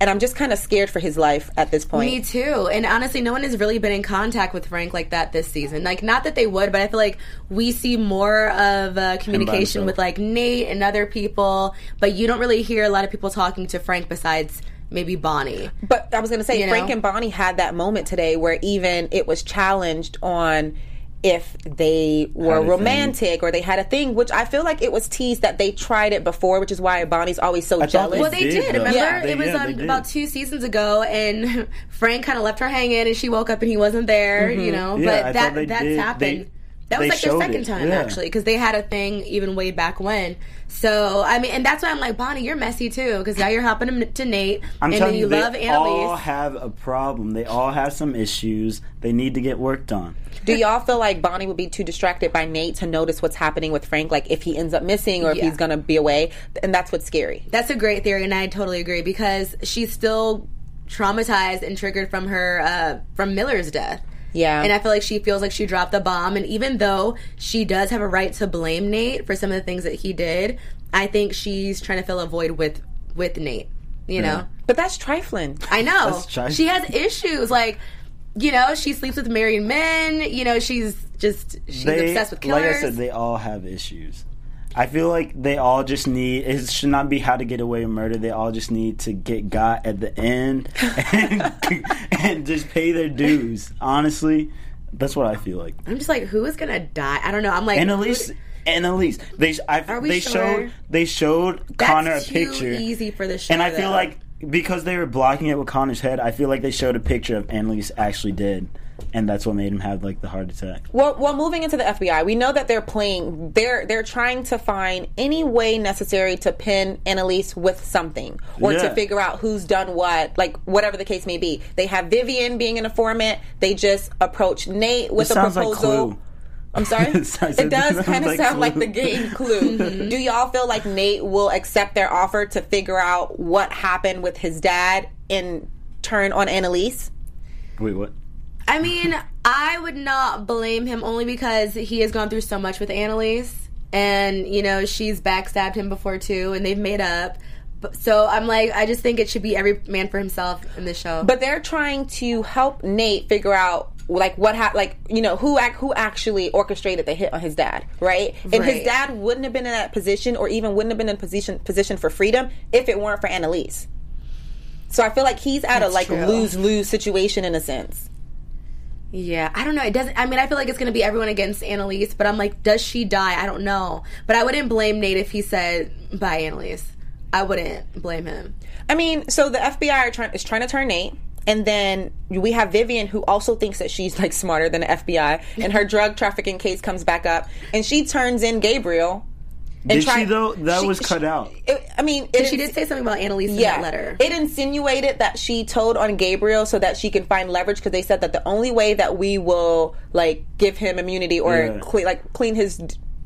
And I'm just kind of scared for his life at this point. Me too. And honestly, no one has really been in contact with Frank like that this season. Like, not that they would, but I feel like we see more of uh, communication with like Nate and other people, but you don't really hear a lot of people talking to Frank besides maybe Bonnie. But I was going to say, You Frank know? and Bonnie had that moment today where even it was challenged on if they were Had thing. romantic or they had a thing, which I feel like it was teased that they tried it before, which is why Bonnie's always so thought jealous. Well, they did, did. Remember, Yeah, they- it was yeah, um, about two seasons ago, and Frank kind of left her hanging, and she woke up and he wasn't there. You know, Yeah, but thought that they that's did. happened. They- that was they like their second it, time yeah. actually, because they had a thing even way back when. So I mean, and that's why I'm like Bonnie, you're messy too, because now you're hopping to, to Nate, I'm and telling then you, you they love all have a problem. They all have some issues. They need to get worked on. Do y'all feel like Bonnie would be too distracted by Nate to notice what's happening with Frank? Like if he ends up missing or if Yeah. he's going to be away? And that's what's scary. That's a great theory, and I totally agree because she's still traumatized and triggered from her uh, from Miller's death. Yeah. And I feel like she feels like she dropped the bomb. And even though she does have a right to blame Nate for some of the things that he did, I think she's trying to fill a void with with Nate. You know, But that's trifling. I know That's tri- she has issues. Like, you know, she sleeps with married men. You know, she's just she's they, obsessed with killers. Like I said, they all have issues. I feel like they all just need. It should not be how to get away with murder. They all just need to get got at the end and, and just pay their dues. Honestly, that's what I feel like. I'm just like, who is gonna die? I don't know. I'm like, Annalise, who- Annalise, they I, Are we they sure? showed they showed That's Connor a picture. easy for the show. And I feel like because they were blocking it with Connor's head, I feel like they showed a picture of Annalise actually dead, and that's what made him have like the heart attack. Well, well, moving into the FBI, we know that they're playing. They're they're trying to find any way necessary to pin Annalise with something, or to figure out who's done what, like whatever the case may be. They have Vivian being an informant. They just approach Nate with This a like proposal. Clue. I'm sorry. It does kind of like sound like the game Clue. Mm-hmm. Do y'all feel like Nate will accept their offer to figure out what happened with his dad and turn on Annalise? Wait, what? I mean, I would not blame him only because he has gone through so much with Annalise, and you know she's backstabbed him before too, and they've made up. So I'm like, I just think it should be every man for himself in this show. but they're trying to help Nate figure out like what ha- like you know who ac- who actually orchestrated the hit on his dad, right? And his dad wouldn't have been in that position, or even wouldn't have been in position position for freedom if it weren't for Annalise. So I feel like he's at a like lose lose situation in a sense. Yeah, I don't know. It doesn't. I mean, I feel like it's going to be everyone against Annalise, but I'm like, does she die? I don't know. But I wouldn't blame Nate if he said bye, Annalise. I wouldn't blame him. I mean, so the FBI is trying to turn Nate, and then we have Vivian who also thinks that she's like smarter than the FBI, and her drug trafficking case comes back up, and she turns in Gabriel and Did she, though? That was cut out. It, I mean, it she did say something about Annalise in that letter. It insinuated that she told on Gabriel so that she can find leverage because they said that the only way that we will like give him immunity or Yeah. cle- like clean his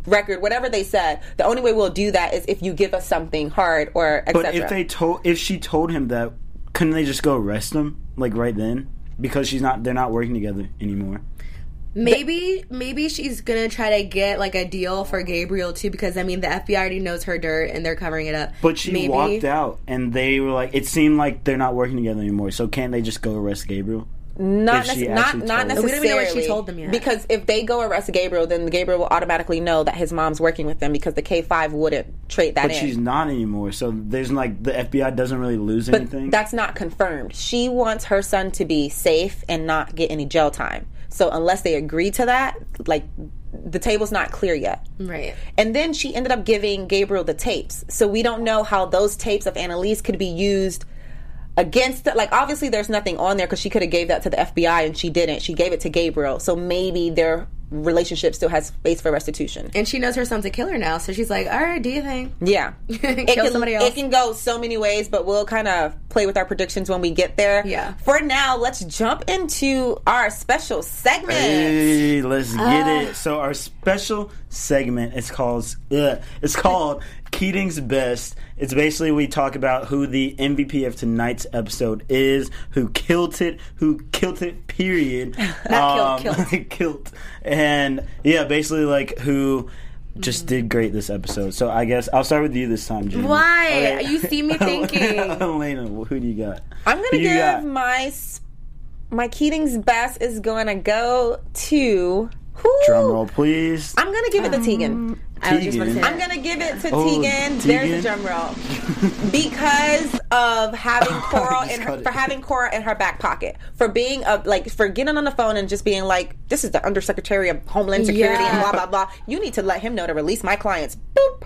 record, whatever they said, the only way we'll do that is if you give us something hard or etc. But if they told, if she told him that, couldn't they just go arrest him like right then? Because she's not, they're not working together anymore. Maybe maybe she's gonna try to get like a deal for Gabriel too because I mean the FBI already knows her dirt and they're covering it up. But she maybe. walked out, and they were like, it seemed like they're not working together anymore. So can't they just go arrest Gabriel? not if nece- not not told- necessarily. We don't even know what she told them yet. Because if they go arrest Gabriel, then Gabriel will automatically know that his mom's working with them because the K five wouldn't trade that But in. she's not anymore. So there's like the FBI doesn't really lose but anything. that's not confirmed. She wants her son to be safe and not get any jail time. So unless they agree to that, like the table's not clear yet. Right. And then she ended up giving Gabriel the tapes. So we don't know how those tapes of Annalise could be used against the, like obviously there's nothing on there because she could have gave that to the FBI and she didn't. She gave it to Gabriel. So maybe their relationship still has space for restitution. And she knows her son's a killer now, so she's like, "All right, do you think?" Yeah. Kill it can, somebody else. It can go so many ways, but we'll kind of play with our predictions when we get there. Yeah. For now, let's jump into our special segment. Hey, let's get Ah. it. So our special segment is called uh, it's called Keating's Best. It's basically we talk about who the MVP of tonight's episode is, who killed it, who killed it. Period. Not killed, killed. killed. And yeah, basically like who just did great this episode. So I guess I'll start with you this time, Jaimi. Why? You see me thinking. Elena, who do you got? I'm gonna give got? my my Keating's best is gonna go to who? Drum roll, please. I'm gonna give it to Tegan. Um, I was just about to say I'm gonna give it to Oh, Tegan. There's a drum roll because of having Cora in her, for having Cora in her back pocket for being a like for getting on the phone and just being like, this is the Undersecretary of Homeland Security and blah blah blah. You need to let him know to release my clients. Boop.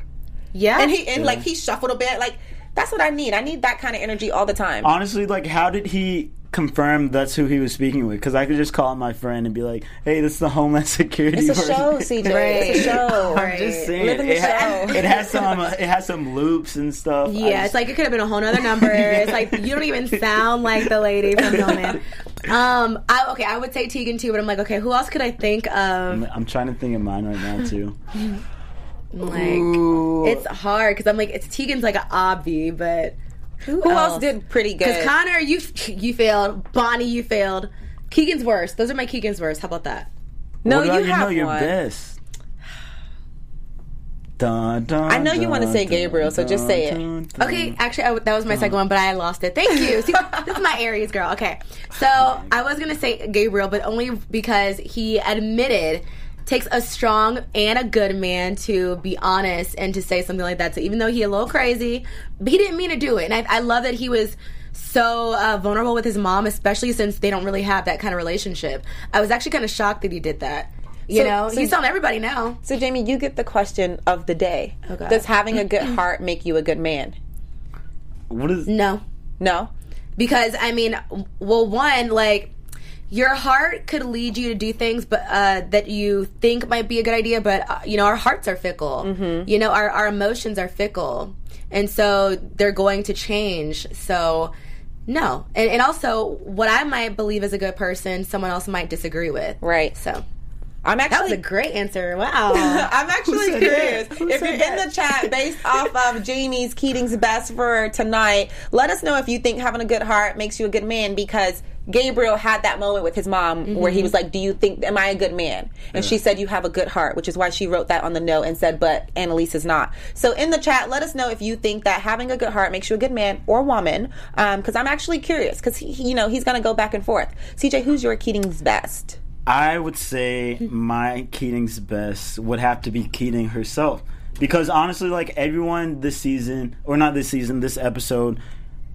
Yeah. And he and like he shuffled a bit. Like that's what I need. I need that kind of energy all the time. honestly, like, how did he confirm that's who he was speaking with? Because I could just call my friend and be like, "Hey, this is the Homeland Security." It's a person." show, CJ. It's a show. I'm just saying, Live in the it, ha- show. it has some, uh, it has some loops and stuff. Yeah, just- it's like it could have been a whole other number. It's like you don't even sound like the lady from Hillman. Um, I, okay, I would say Tegan too, but I'm like, okay, who else could I think of? I'm trying to think of mine right now too. Like, it's hard because I'm like, it's Tegan's like an obvi, but who, Who else did pretty good? Because? Connor, you you failed. Bonnie, you failed. Keating's worst. Those are my Keating's worst. How about that? no, what you you have know your one. best? Dun, dun, I know you wanna dun, say dun, Gabriel, so just say it. dun, dun. Okay, actually, I w that was my second one, but I lost it. Thank you. See, this is my Aries girl. Okay, so oh I was gonna say Gabriel, but only because he admitted takes a strong and a good man to be honest and to say something like that. So even though he a little crazy, but he didn't mean to do it, and I, I love that he was so uh, vulnerable with his mom, especially since they don't really have that kind of relationship. I was actually kind of shocked that he did that. You So- know, so- he's telling everybody now. So, Jaimi, you get the question of the day. God. Does having a good heart make you a good man? What is? No, No. because I mean, well, one like your heart could lead you to do things, but uh, that you think might be a good idea. But uh, you know, our hearts are fickle. Mm-hmm. You know, our our emotions are fickle, and so they're going to change. So. No, and, and also what I might believe is a good person, someone else might disagree with. Right. So I'm actually that was a great answer. Wow. I'm actually curious. If you're in the chat based off of Jaimi's Keating's best for tonight, let us know if you think having a good heart makes you a good man because Gabriel had that moment with his mom where he mm-hmm. was like, Do you think, am I a good man? And she said, You have a good heart, which is why she wrote that on the note and said, But Annalise is not. So in the chat, let us know if you think that having a good heart makes you a good man or woman um, because I'm actually curious because, he, he- you know, he's going to go back and forth. CJ, who's your Keating's best? I would say my Keating's best would have to be Keating herself. Because honestly, like everyone this season, or not this season, this episode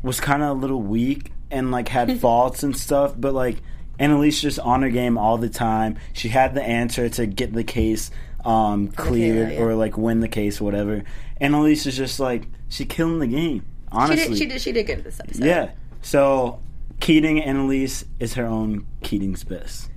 was kind of a little weak and like had faults and stuff. But like Annalise just on her game all the time. She had the answer to get the case um, cleared yeah. or like win the case, whatever. Annalise is just like she killing the game. Honestly, she did. She did. She did good this episode. yeah. So Keating Annalise is her own Keating's best.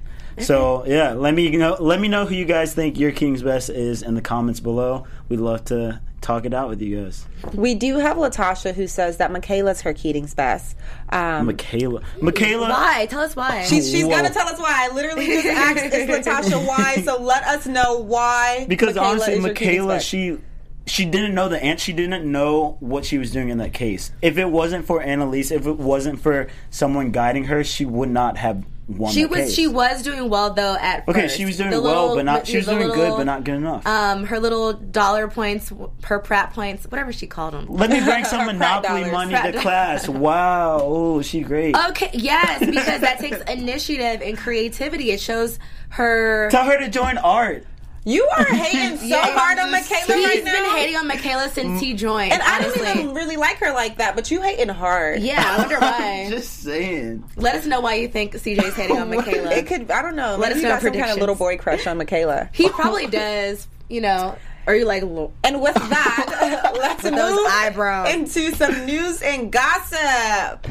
So yeah, let me know let me know who you guys think your king's best is in the comments below. We'd love to talk it out with you guys. We do have Latasha who says that Michaela's her Keating's best. Um, Michaela. Michaela. Why? Tell us why. she's she's Whoa. gonna tell us why. I literally just asked is Latasha why, so let us know why. Because Michaela honestly, is your Michaela, best. she she didn't know the ant. She didn't know what she was doing in that case. If it wasn't for Annalise, if it wasn't for someone guiding her, she would not have won. she was case. she was doing well though at Okay, first. she was doing The well, little- but not. She was doing good, but not good enough. Um, her little dollar points, her Pratt points, whatever she called them. Let me bring some Monopoly money Pratt to class. Wow, oh, she great. Okay, yes, because that takes initiative and creativity. It shows her. Tell her to join art. You are hating so Yeah, hard on just- Michaela He's right been hating on Michaela since he joined. and I honestly. don't even really like her like that, but you hating hard. Yeah, I wonder why. Just saying. Let us know why you think CJ's hating on Michaela. It could. I don't know. Let Maybe us know got some kind of little boy crush on Michaela. he probably does. You know, are you like And with that, let's With move those eyebrows. into some news and gossip.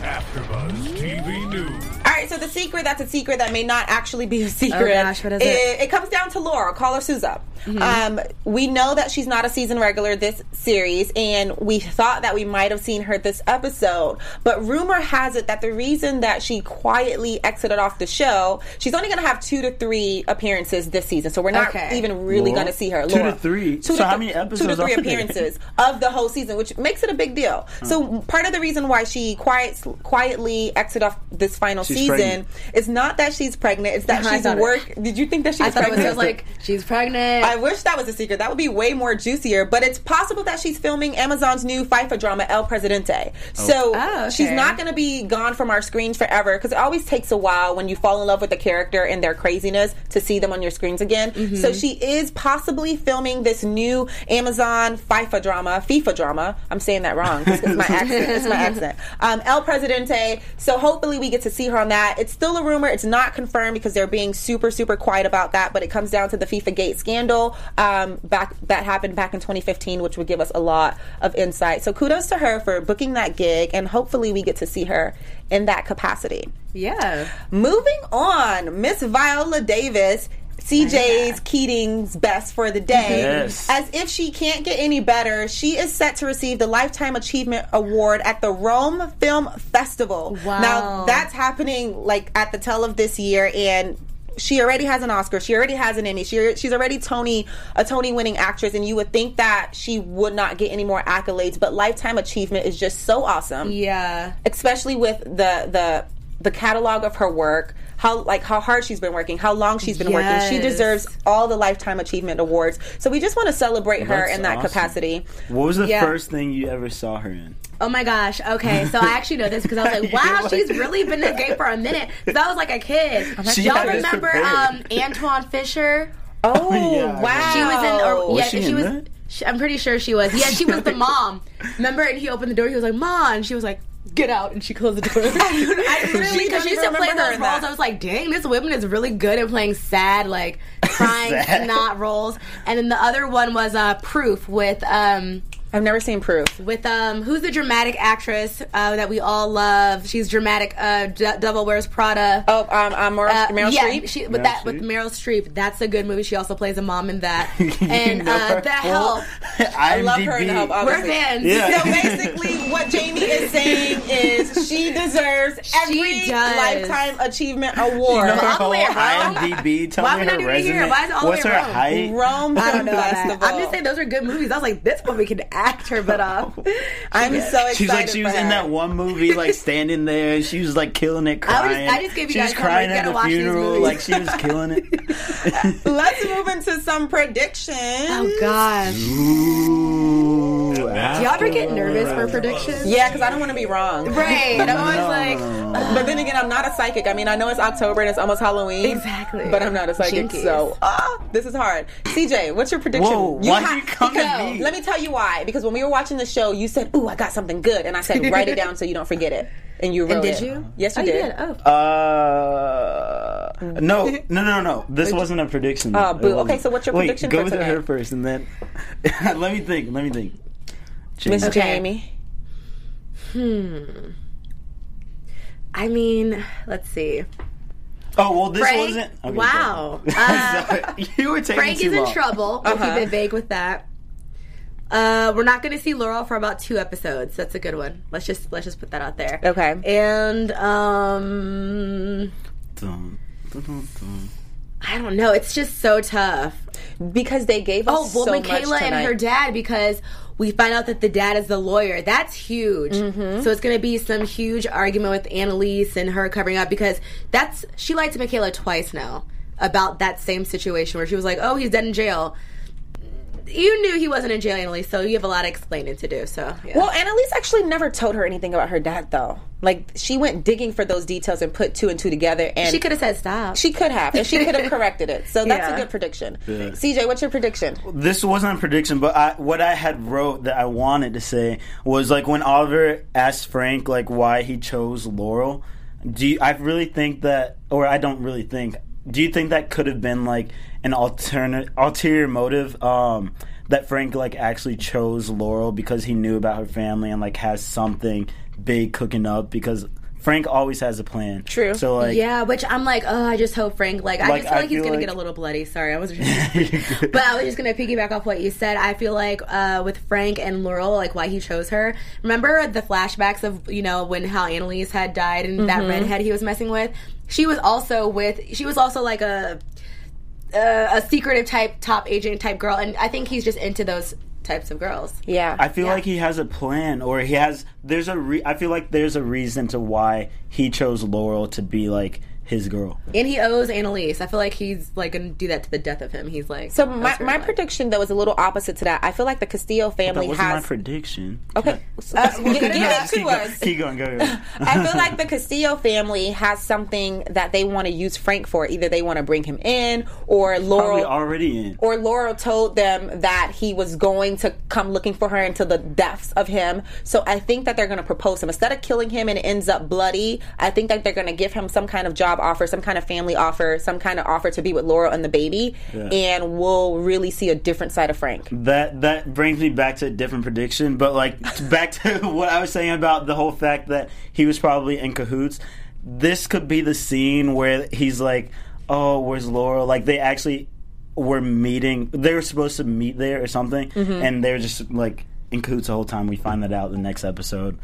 AfterBuzz TV News. All right, so the secret that's a secret that may not actually be a secret. Oh, gosh, what is it? Mm-hmm. It, comes down to Laurel. Call her Souza. Um, we know that she's not a season regular this series, and we thought that we might have seen her this episode. But rumor has it that the reason that she quietly exited off the show, she's only going to have two to three appearances this season. So we're not Okay. even really going to see her. Two to three? Two So to how th- many Two to three are there? appearances of the whole season, which makes it a big deal. So part of the reason why she quiet, quietly exited off this final She's season pregnant. is not that she's pregnant; it's that I she's thought it- work. Did you think that she I was thought it was pregnant? like she's pregnant. I wish that was a secret. That would be way more juicier. But it's possible that she's filming Amazon's new FIFA drama El Presidente. So Oh, okay. she's not going to be gone from our screens forever because it always takes a while when you fall in love with a character and their craziness to see them on your screens again. Mm-hmm. So she is possibly filming this new Amazon FIFA drama, FIFA drama. I'm saying that wrong. It's, it's my accent. It's my accent. Um, El Presidente. So hopefully we get to see her on that. It's still a rumor. It's not confirmed because they're being super, super quiet about that. But it comes down to the FIFA Gate scandal um, back that happened back in 2015, which would give us a lot of insight. So kudos to her for booking that gig, and hopefully we get to see her in that capacity. yeah. Moving on, Miss Viola Davis. CJ's Keating's best for the day. Yes. As if she can't get any better, she is set to receive the Lifetime Achievement Award at the Rome Film Festival. Wow. Now, that's happening like at the tail of this year, and she already has an Oscar. She already has an Emmy. She, she's already Tony a Tony winning actress, and you would think that she would not get any more accolades. But Lifetime Achievement is just so awesome Yeah. especially with the the the catalog of her work how like how hard she's been working how long she's been working she deserves all the lifetime achievement awards so we just want to celebrate her That's in that awesome. capacity What was the Yeah. first thing you ever saw her in? Oh my gosh. Okay, so I actually know this because I was like, wow, like- she's really been in the game for a minute. Because I was like a kid. She Y'all remember um, Antwone Fisher? oh Yeah, wow She was in. Or, Was yeah, she she, in was. that? She, I'm pretty sure she was. Yeah, she was the mom. Remember? And he opened the door. He was like, "Mom," and she was like. Get out, and she closed the door. I really, because she used to play those roles. that. I was like, "Dang, this woman is really good at playing sad, like crying, Sad. not roles." And then the other one was uh, Proof with um, i've never seen proof with um who's the dramatic actress uh, that we all love? She's dramatic. Uh, D- Devil Wears Prada. oh um, um Meryl, Uh, Meryl yeah, Streep she, with Meryl that with Meryl Streep. That's a good movie. She also plays a mom in that. And know uh, The Help. I love her in IMDb. The Help, We're fans. Yeah. So basically, what Jaimi is saying is she deserves every does. lifetime achievement award. You know her all the whole way. IMDb. Tell Why me her resume. here? Why is it all What's her around? height? Rome I Film don't know that. Festival. I'm just saying those are good movies. I was like, this woman could act her butt off. I'm so excited. She's like she was in that one movie, like standing there. She was like killing it, I was- crying. I just gave you she guys was crying at gotta the funeral, like she was killing it. Let's move into some predictions. Oh gosh. Ooh, Do y'all ever get nervous for predictions? Yeah, because I don't want to be wrong. Right. I'm always No, like, no, no. But then again, I'm not a psychic. I mean, I know it's October and it's almost Halloween. Exactly. But I'm not a psychic, Jinkies. so ah, this is hard. CJ, what's your prediction? Whoa, why ha- you come to because- me? Let me tell you why. Because when we were watching the show, you said, "Ooh, I got something good," and I said, "Write it down so you don't forget it." And you wrote and did it. you? Yes, you oh, did. You did. Oh. Uh, no, no, no, no, no. This wasn't a prediction. Oh, boo. Okay, so what's your Wait, prediction go for with today? her first, and then let me think. Let me think. Miss Okay. Jaimi. I mean, let's see. Oh well, this Frank- wasn't. okay, wow. Uh, you were taking Frank too is in trouble. We'll Uh-huh. keep it vague with that. Uh, we're not going to see Laurel for about two episodes. That's a good one. Let's just let's just put that out there. Okay. And um, Dun, dun, dun, dun. I don't know. It's just so tough. because they gave us Oh, well, so Michaela and her dad because we find out that the dad is the lawyer. That's huge. Mm-hmm. So it's going to be some huge argument with Annalise and her covering up because that's she lied to Michaela twice now about that same situation where she was like, "Oh, he's dead in jail." You knew he wasn't in jail, Annalise, so you have a lot of explaining to do. So, yeah. Well, Annalise actually never told her anything about her dad, though. Like she went digging for those details and put two and two together, and she could have said stop. She could have, and she could have corrected it. So that's Yeah. a good prediction. CJ, what's your prediction? this wasn't a prediction, but I, what I had wrote that I wanted to say was like when Oliver asked Frank like why he chose Laurel. Do you, I really think that, or I don't really think? Do you think that could have been like an alternate, ulterior motive? Um, that Frank like actually chose Laurel because he knew about her family and like has something big cooking up because Frank always has a plan. True. So like yeah, which I'm like, oh, I just hope Frank. Like, I Like, just feel I like he's feel gonna like- get a little bloody. Sorry, I was. but I was just gonna piggyback off what you said. I feel like uh, with Frank and Laurel, like why he chose her. Remember the flashbacks of you know when how Annalise had died and that redhead he was messing with. She was also with. She was also like a a, a secretive type top agent type girl, and I think he's just into those types of girls. Yeah, I feel like he has a plan, or he has. There's a. Re- I feel like there's a reason to why he chose Laurel to be like his girl. And he owes Annalise. I feel like he's like gonna do that to the death of him. He's like So my, my life. prediction though is a little opposite to that. I feel like the Castillo That family wasn't my has. prediction. okay, uh, give No, it to us. Keep going. Go. go. I feel like the Castillo family has something that they want to use Frank for. Either they want to bring him in, or Probably Laurel, already in. or Laurel told them that he was going to come looking for her into the depths of him. So I think that they're going to propose him instead of killing him and it ends up bloody. I think that they're going to give him some kind of job offer, some kind of family offer, some kind of offer to be with Laurel and the baby, and we'll really see a different side of Frank. That that brings me back to a different prediction, but like back to what I was saying about the whole fact that he was probably in cahoots. This could be the scene where he's like, "Oh, where's Laurel?" Like they actually were meeting. They were supposed to meet there or something, mm-hmm. and they're just like in cahoots the whole time. We find that out in the next episode,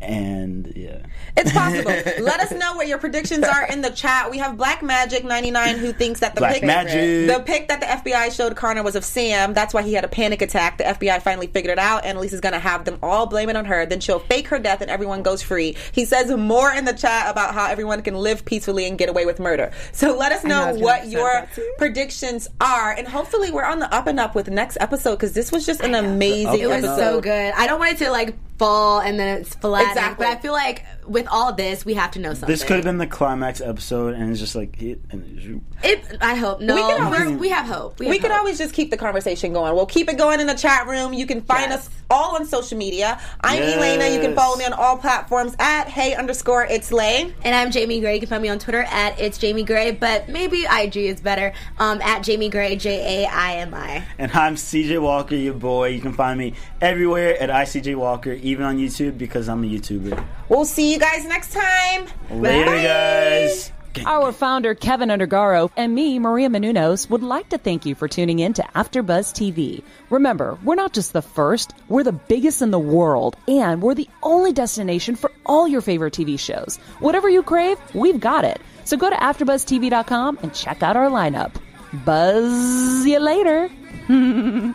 and yeah. It's possible. Let us know what your predictions are in the chat. We have Black Magic 99 who thinks that the Black pic, Magic. the pic that the FBI showed Connor was of Sam. That's why he had a panic attack. The FBI finally figured it out. Annalise is going to have them all blame it on her. Then she'll fake her death and everyone goes free. He says more in the chat about how everyone can live peacefully and get away with murder. So let us know know what your predictions are. And hopefully we're on the up and up with the next episode because this was just an amazing It was episode. so good. I don't want it to like fall and then it's flat. Exactly. But I feel like with all this, we have to know something. This could have been the climax episode, and it's just like it. And It. I hope. No, We we, could always- we have hope. We, we have could always just keep the conversation going. We'll keep it going in the chat room. You can find Yes. us all on social media. I'm Yes. Elena. You can follow me on all platforms at hey underscore it's Lay. And I'm Jaimi Gray. You can find me on Twitter at it's Jaimi Gray, but maybe IG is better. Um, at Jaimi Gray, J A I M I. And I'm CJ Walker, your boy. You can find me everywhere at ICJ Walker, even on YouTube because I'm a YouTuber. We'll see you guys next time. Later, Bye. guys. Our founder, Keven Undergaro, and me, Maria Menounos, would like to thank you for tuning in to AfterBuzz TV. Remember, we're not just the first, we're the biggest in the world, and we're the only destination for all your favorite TV shows. Whatever you crave, we've got it. So go to AfterBuzzTV.com and check out our lineup. Buzz you later.